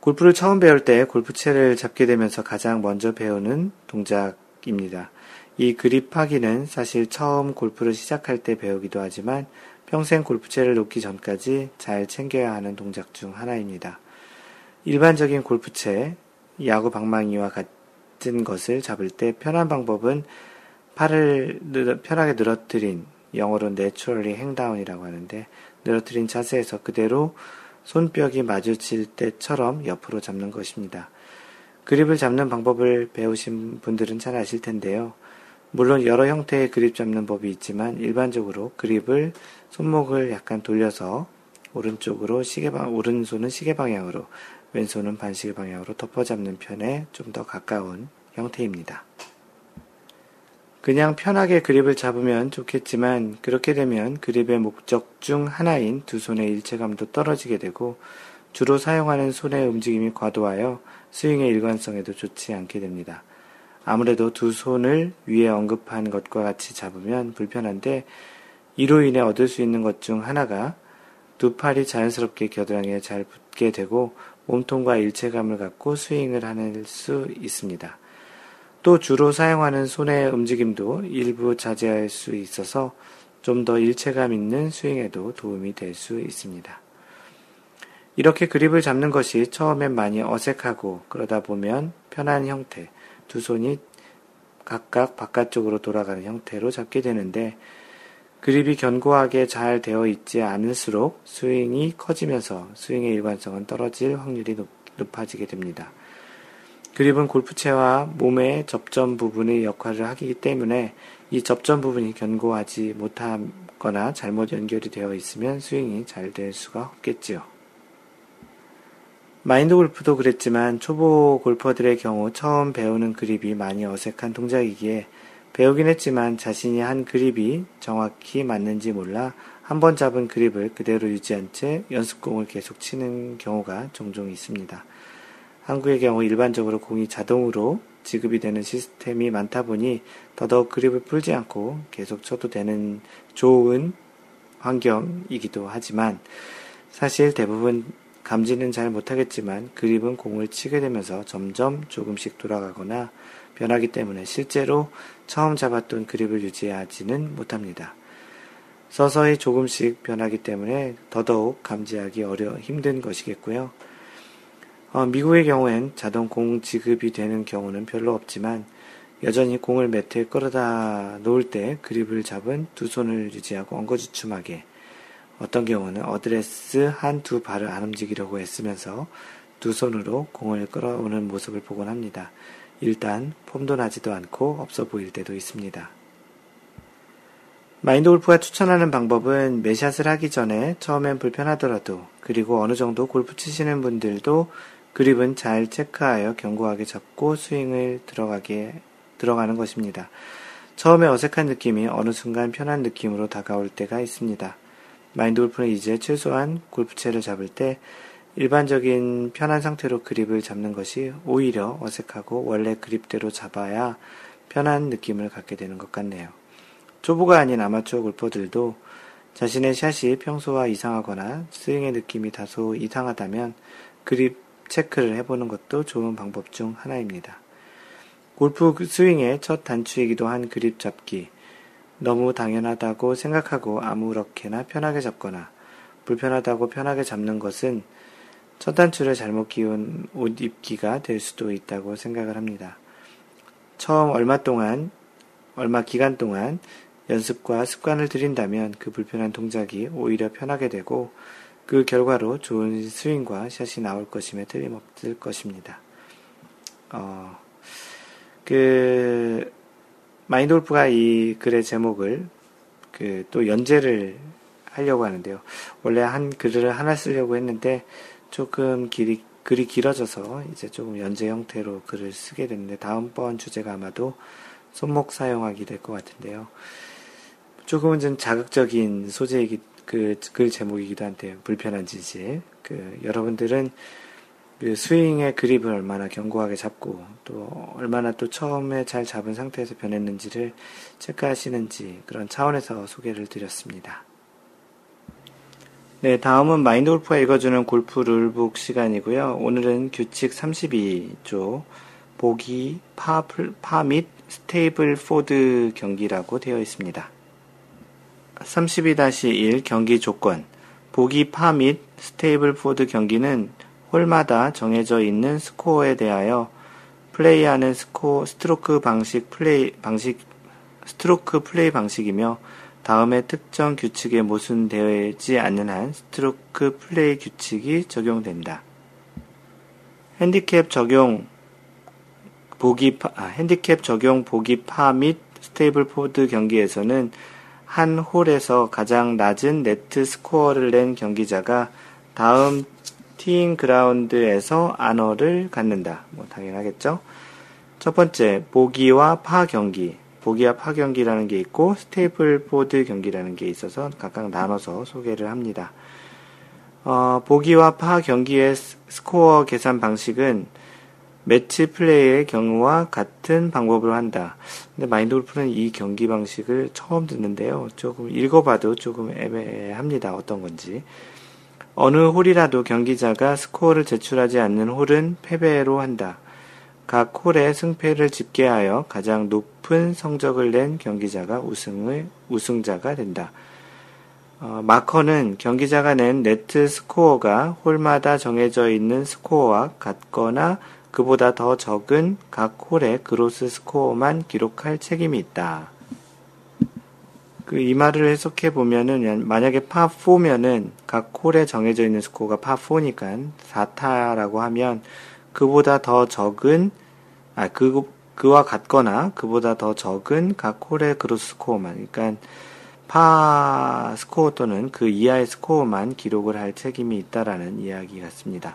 골프를 처음 배울 때 골프채를 잡게 되면서 가장 먼저 배우는 동작입니다. 이 그립하기는 사실 처음 골프를 시작할 때 배우기도 하지만 평생 골프채를 놓기 전까지 잘 챙겨야 하는 동작 중 하나입니다. 일반적인 골프채, 야구 방망이와 같은 것을 잡을 때 편한 방법은 팔을 편하게 늘어뜨린 영어로 naturally hang down이라고 하는데 늘어뜨린 자세에서 그대로 손뼉이 마주칠 때처럼 옆으로 잡는 것입니다. 그립을 잡는 방법을 배우신 분들은 잘 아실 텐데요. 물론 여러 형태의 그립 잡는 법이 있지만 일반적으로 그립을 손목을 약간 돌려서 오른쪽으로 시계방 오른손은 시계 방향으로 왼손은 반시계 방향으로 덮어 잡는 편에 좀 더 가까운 형태입니다. 그냥 편하게 그립을 잡으면 좋겠지만 그렇게 되면 그립의 목적 중 하나인 두 손의 일체감도 떨어지게 되고 주로 사용하는 손의 움직임이 과도하여 스윙의 일관성에도 좋지 않게 됩니다. 아무래도 두 손을 위에 언급한 것과 같이 잡으면 불편한데 이로 인해 얻을 수 있는 것 중 하나가 두 팔이 자연스럽게 겨드랑이에 잘 붙게 되고 몸통과 일체감을 갖고 스윙을 하는 수 있습니다. 또 주로 사용하는 손의 움직임도 일부 자제할 수 있어서 좀 더 일체감 있는 스윙에도 도움이 될 수 있습니다. 이렇게 그립을 잡는 것이 처음엔 많이 어색하고 그러다 보면 편한 형태, 두 손이 각각 바깥쪽으로 돌아가는 형태로 잡게 되는데 그립이 견고하게 잘 되어 있지 않을수록 스윙이 커지면서 스윙의 일관성은 떨어질 확률이 높, 높아지게 됩니다. 그립은 골프채와 몸의 접점 부분의 역할을 하기 때문에 이 접점 부분이 견고하지 못하거나 잘못 연결이 되어 있으면 스윙이 잘 될 수가 없겠지요. 마인드 골프도 그랬지만 초보 골퍼들의 경우 처음 배우는 그립이 많이 어색한 동작이기에 배우긴 했지만 자신이 한 그립이 정확히 맞는지 몰라 한 번 잡은 그립을 그대로 유지한 채 연습공을 계속 치는 경우가 종종 있습니다. 한국의 경우 일반적으로 공이 자동으로 지급이 되는 시스템이 많다 보니 더더욱 그립을 풀지 않고 계속 쳐도 되는 좋은 환경이기도 하지만 사실 대부분 감지는 잘 못하겠지만 그립은 공을 치게 되면서 점점 조금씩 돌아가거나 변하기 때문에 실제로 처음 잡았던 그립을 유지하지는 못합니다. 서서히 조금씩 변하기 때문에 더더욱 감지하기 어려 힘든 것이겠고요. 어, 미국의 경우엔 자동 공 지급이 되는 경우는 별로 없지만 여전히 공을 매트에 끌어다 놓을 때 그립을 잡은 두 손을 유지하고 엉거주춤하게 어떤 경우는 어드레스 한 두 발을 안 움직이려고 애쓰면서 두 손으로 공을 끌어오는 모습을 보곤 합니다. 일단 폼도 나지도 않고 없어 보일 때도 있습니다. 마인드 골프가 추천하는 방법은 매샷을 하기 전에 처음엔 불편하더라도 그리고 어느 정도 골프 치시는 분들도 그립은 잘 체크하여 견고하게 잡고 스윙을 들어가게 들어가는 것입니다. 처음에 어색한 느낌이 어느 순간 편한 느낌으로 다가올 때가 있습니다. 마인드 골프는 이제 최소한 골프채를 잡을 때 일반적인 편한 상태로 그립을 잡는 것이 오히려 어색하고 원래 그립대로 잡아야 편한 느낌을 갖게 되는 것 같네요. 초보가 아닌 아마추어 골퍼들도 자신의 샷이 평소와 이상하거나 스윙의 느낌이 다소 이상하다면 그립 체크를 해보는 것도 좋은 방법 중 하나입니다. 골프 스윙의 첫 단추이기도 한 그립 잡기. 너무 당연하다고 생각하고 아무렇게나 편하게 잡거나 불편하다고 편하게 잡는 것은 첫 단추를 잘못 끼운 옷 입기가 될 수도 있다고 생각을 합니다. 처음 얼마 동안, 얼마 기간 동안 연습과 습관을 들인다면 그 불편한 동작이 오히려 편하게 되고 그 결과로 좋은 스윙과 샷이 나올 것임에 틀림없을 것입니다. 어, 그, 마인돌프가 이 글의 제목을 그 또 연재를 하려고 하는데요. 원래 한 글을 하나 쓰려고 했는데 조금 길이, 글이 길어져서 이제 조금 연재 형태로 글을 쓰게 됐는데 다음번 주제가 아마도 손목 사용하기 될 것 같은데요. 조금은 좀 자극적인 소재이기 그 글 제목이기도 한데요. 불편한 지질. 그 여러분들은 그 스윙의 그립을 얼마나 견고하게 잡고 또 얼마나 또 처음에 잘 잡은 상태에서 변했는지를 체크하시는지 그런 차원에서 소개를 드렸습니다. 네, 다음은 마인드 골프가 읽어주는 골프 룰북 시간이고요. 오늘은 규칙 32조 보기 파, 파 및 스테이블 포드 경기라고 되어 있습니다. 32-1 경기 조건 보기 파 및 스테이블 포드 경기는 홀마다 정해져 있는 스코어에 대하여 플레이하는 스코 스트로크 방식 플레이 방식 스트로크 플레이 방식이며 다음에 특정 규칙에 모순되지 않는 한 스트로크 플레이 규칙이 적용된다. 핸디캡 적용 보기 파, 아, 핸디캡 적용 보기 파 및 스테이블 포드 경기에서는 한 홀에서 가장 낮은 네트 스코어를 낸 경기자가 다음 티잉 그라운드에서 아너를 갖는다. 뭐 당연하겠죠. 첫 번째 보기와 파 경기. 보기와 파 경기라는 게 있고 스테이블 포드 경기라는 게 있어서 각각 나눠서 소개를 합니다. 어, 보기와 파 경기의 스코어 계산 방식은 매치 플레이의 경우와 같은 방법으로 한다. 근데 마인드 골프는 이 경기 방식을 처음 듣는데요. 조금 읽어봐도 조금 애매합니다. 어떤 건지. 어느 홀이라도 경기자가 스코어를 제출하지 않는 홀은 패배로 한다. 각 홀의 승패를 집계하여 가장 높은 성적을 낸 경기자가 우승을, 우승자가 된다. 어, 마커는 경기자가 낸 네트 스코어가 홀마다 정해져 있는 스코어와 같거나 그보다 더 적은 각 홀의 그로스 스코어만 기록할 책임이 있다. 그 이 말을 해석해 보면은 만약에 파 4면은 각 홀에 정해져 있는 스코어가 파 4니까 4타라고 하면 그보다 더 적은 아, 그, 그와 같거나 그보다 더 적은 각 홀의 그로스 스코어만, 그러니까 파 스코어 또는 그 이하의 스코어만 기록을 할 책임이 있다라는 이야기 같습니다.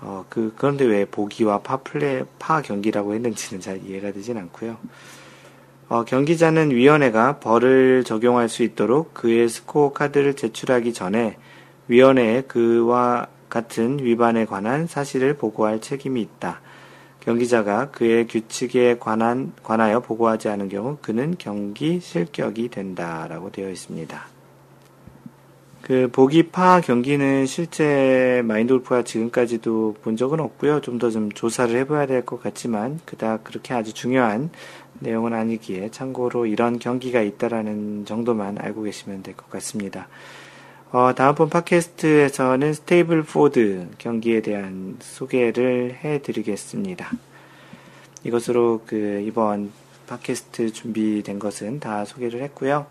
어, 그, 그런데 왜 보기와 파 플레, 파 경기라고 했는지는 잘 이해가 되진 않고요. 어, 경기자는 위원회가 벌을 적용할 수 있도록 그의 스코어 카드를 제출하기 전에 위원회에 그와 같은 위반에 관한 사실을 보고할 책임이 있다. 경기자가 그의 규칙에 관한, 관하여 보고하지 않은 경우 그는 경기 실격이 된다라고 되어 있습니다. 그 보기 파 경기는 실제 마인드 골프가 지금까지도 본 적은 없고요. 좀 더 좀 좀 조사를 해봐야 될 것 같지만 그닥 그렇게 아주 중요한 내용은 아니기에 참고로 이런 경기가 있다라는 정도만 알고 계시면 될 것 같습니다. 어, 다음번 팟캐스트에서는 스테이블 포드 경기에 대한 소개를 해드리겠습니다. 이것으로 그 이번 팟캐스트 준비된 것은 다 소개를 했고요.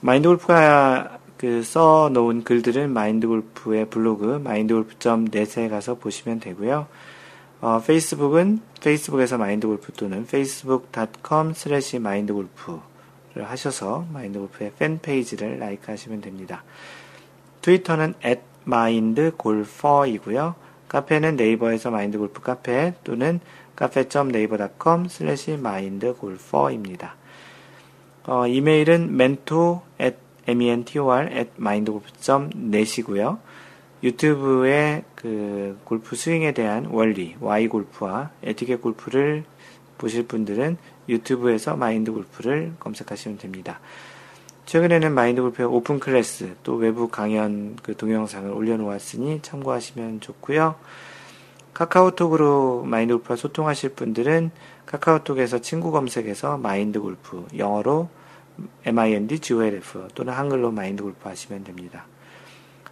마인드 골프가 그 써놓은 글들은 마인드 골프의 블로그 마인드골프.net에 가서 보시면 되고요. 어, 페이스북은 페이스북에서 마인드 골프 또는 facebook.com slash 마인드골프를 하셔서 마인드 골프의 팬 페이지를 like 하시면 됩니다. 트위터는 at mindgolfer이고요. 카페는 네이버에서 마인드 골프 카페 또는 cafe.naver.com slash mindgolfer입니다. 어, 이메일은 mentor at mentor at mindgolf.net이고요. 유튜브에 그 골프 스윙에 대한 원리, Why 골프와 에티켓 골프를 보실 분들은 유튜브에서 마인드 골프를 검색하시면 됩니다. 최근에는 마인드 골프의 open class 또 외부 강연 그 동영상을 올려놓았으니 참고하시면 좋고요. 카카오톡으로 마인드 골프와 소통하실 분들은 카카오톡에서 친구 검색해서 마인드 골프 영어로 mind golf 또는 한글로 마인드 골프 하시면 됩니다.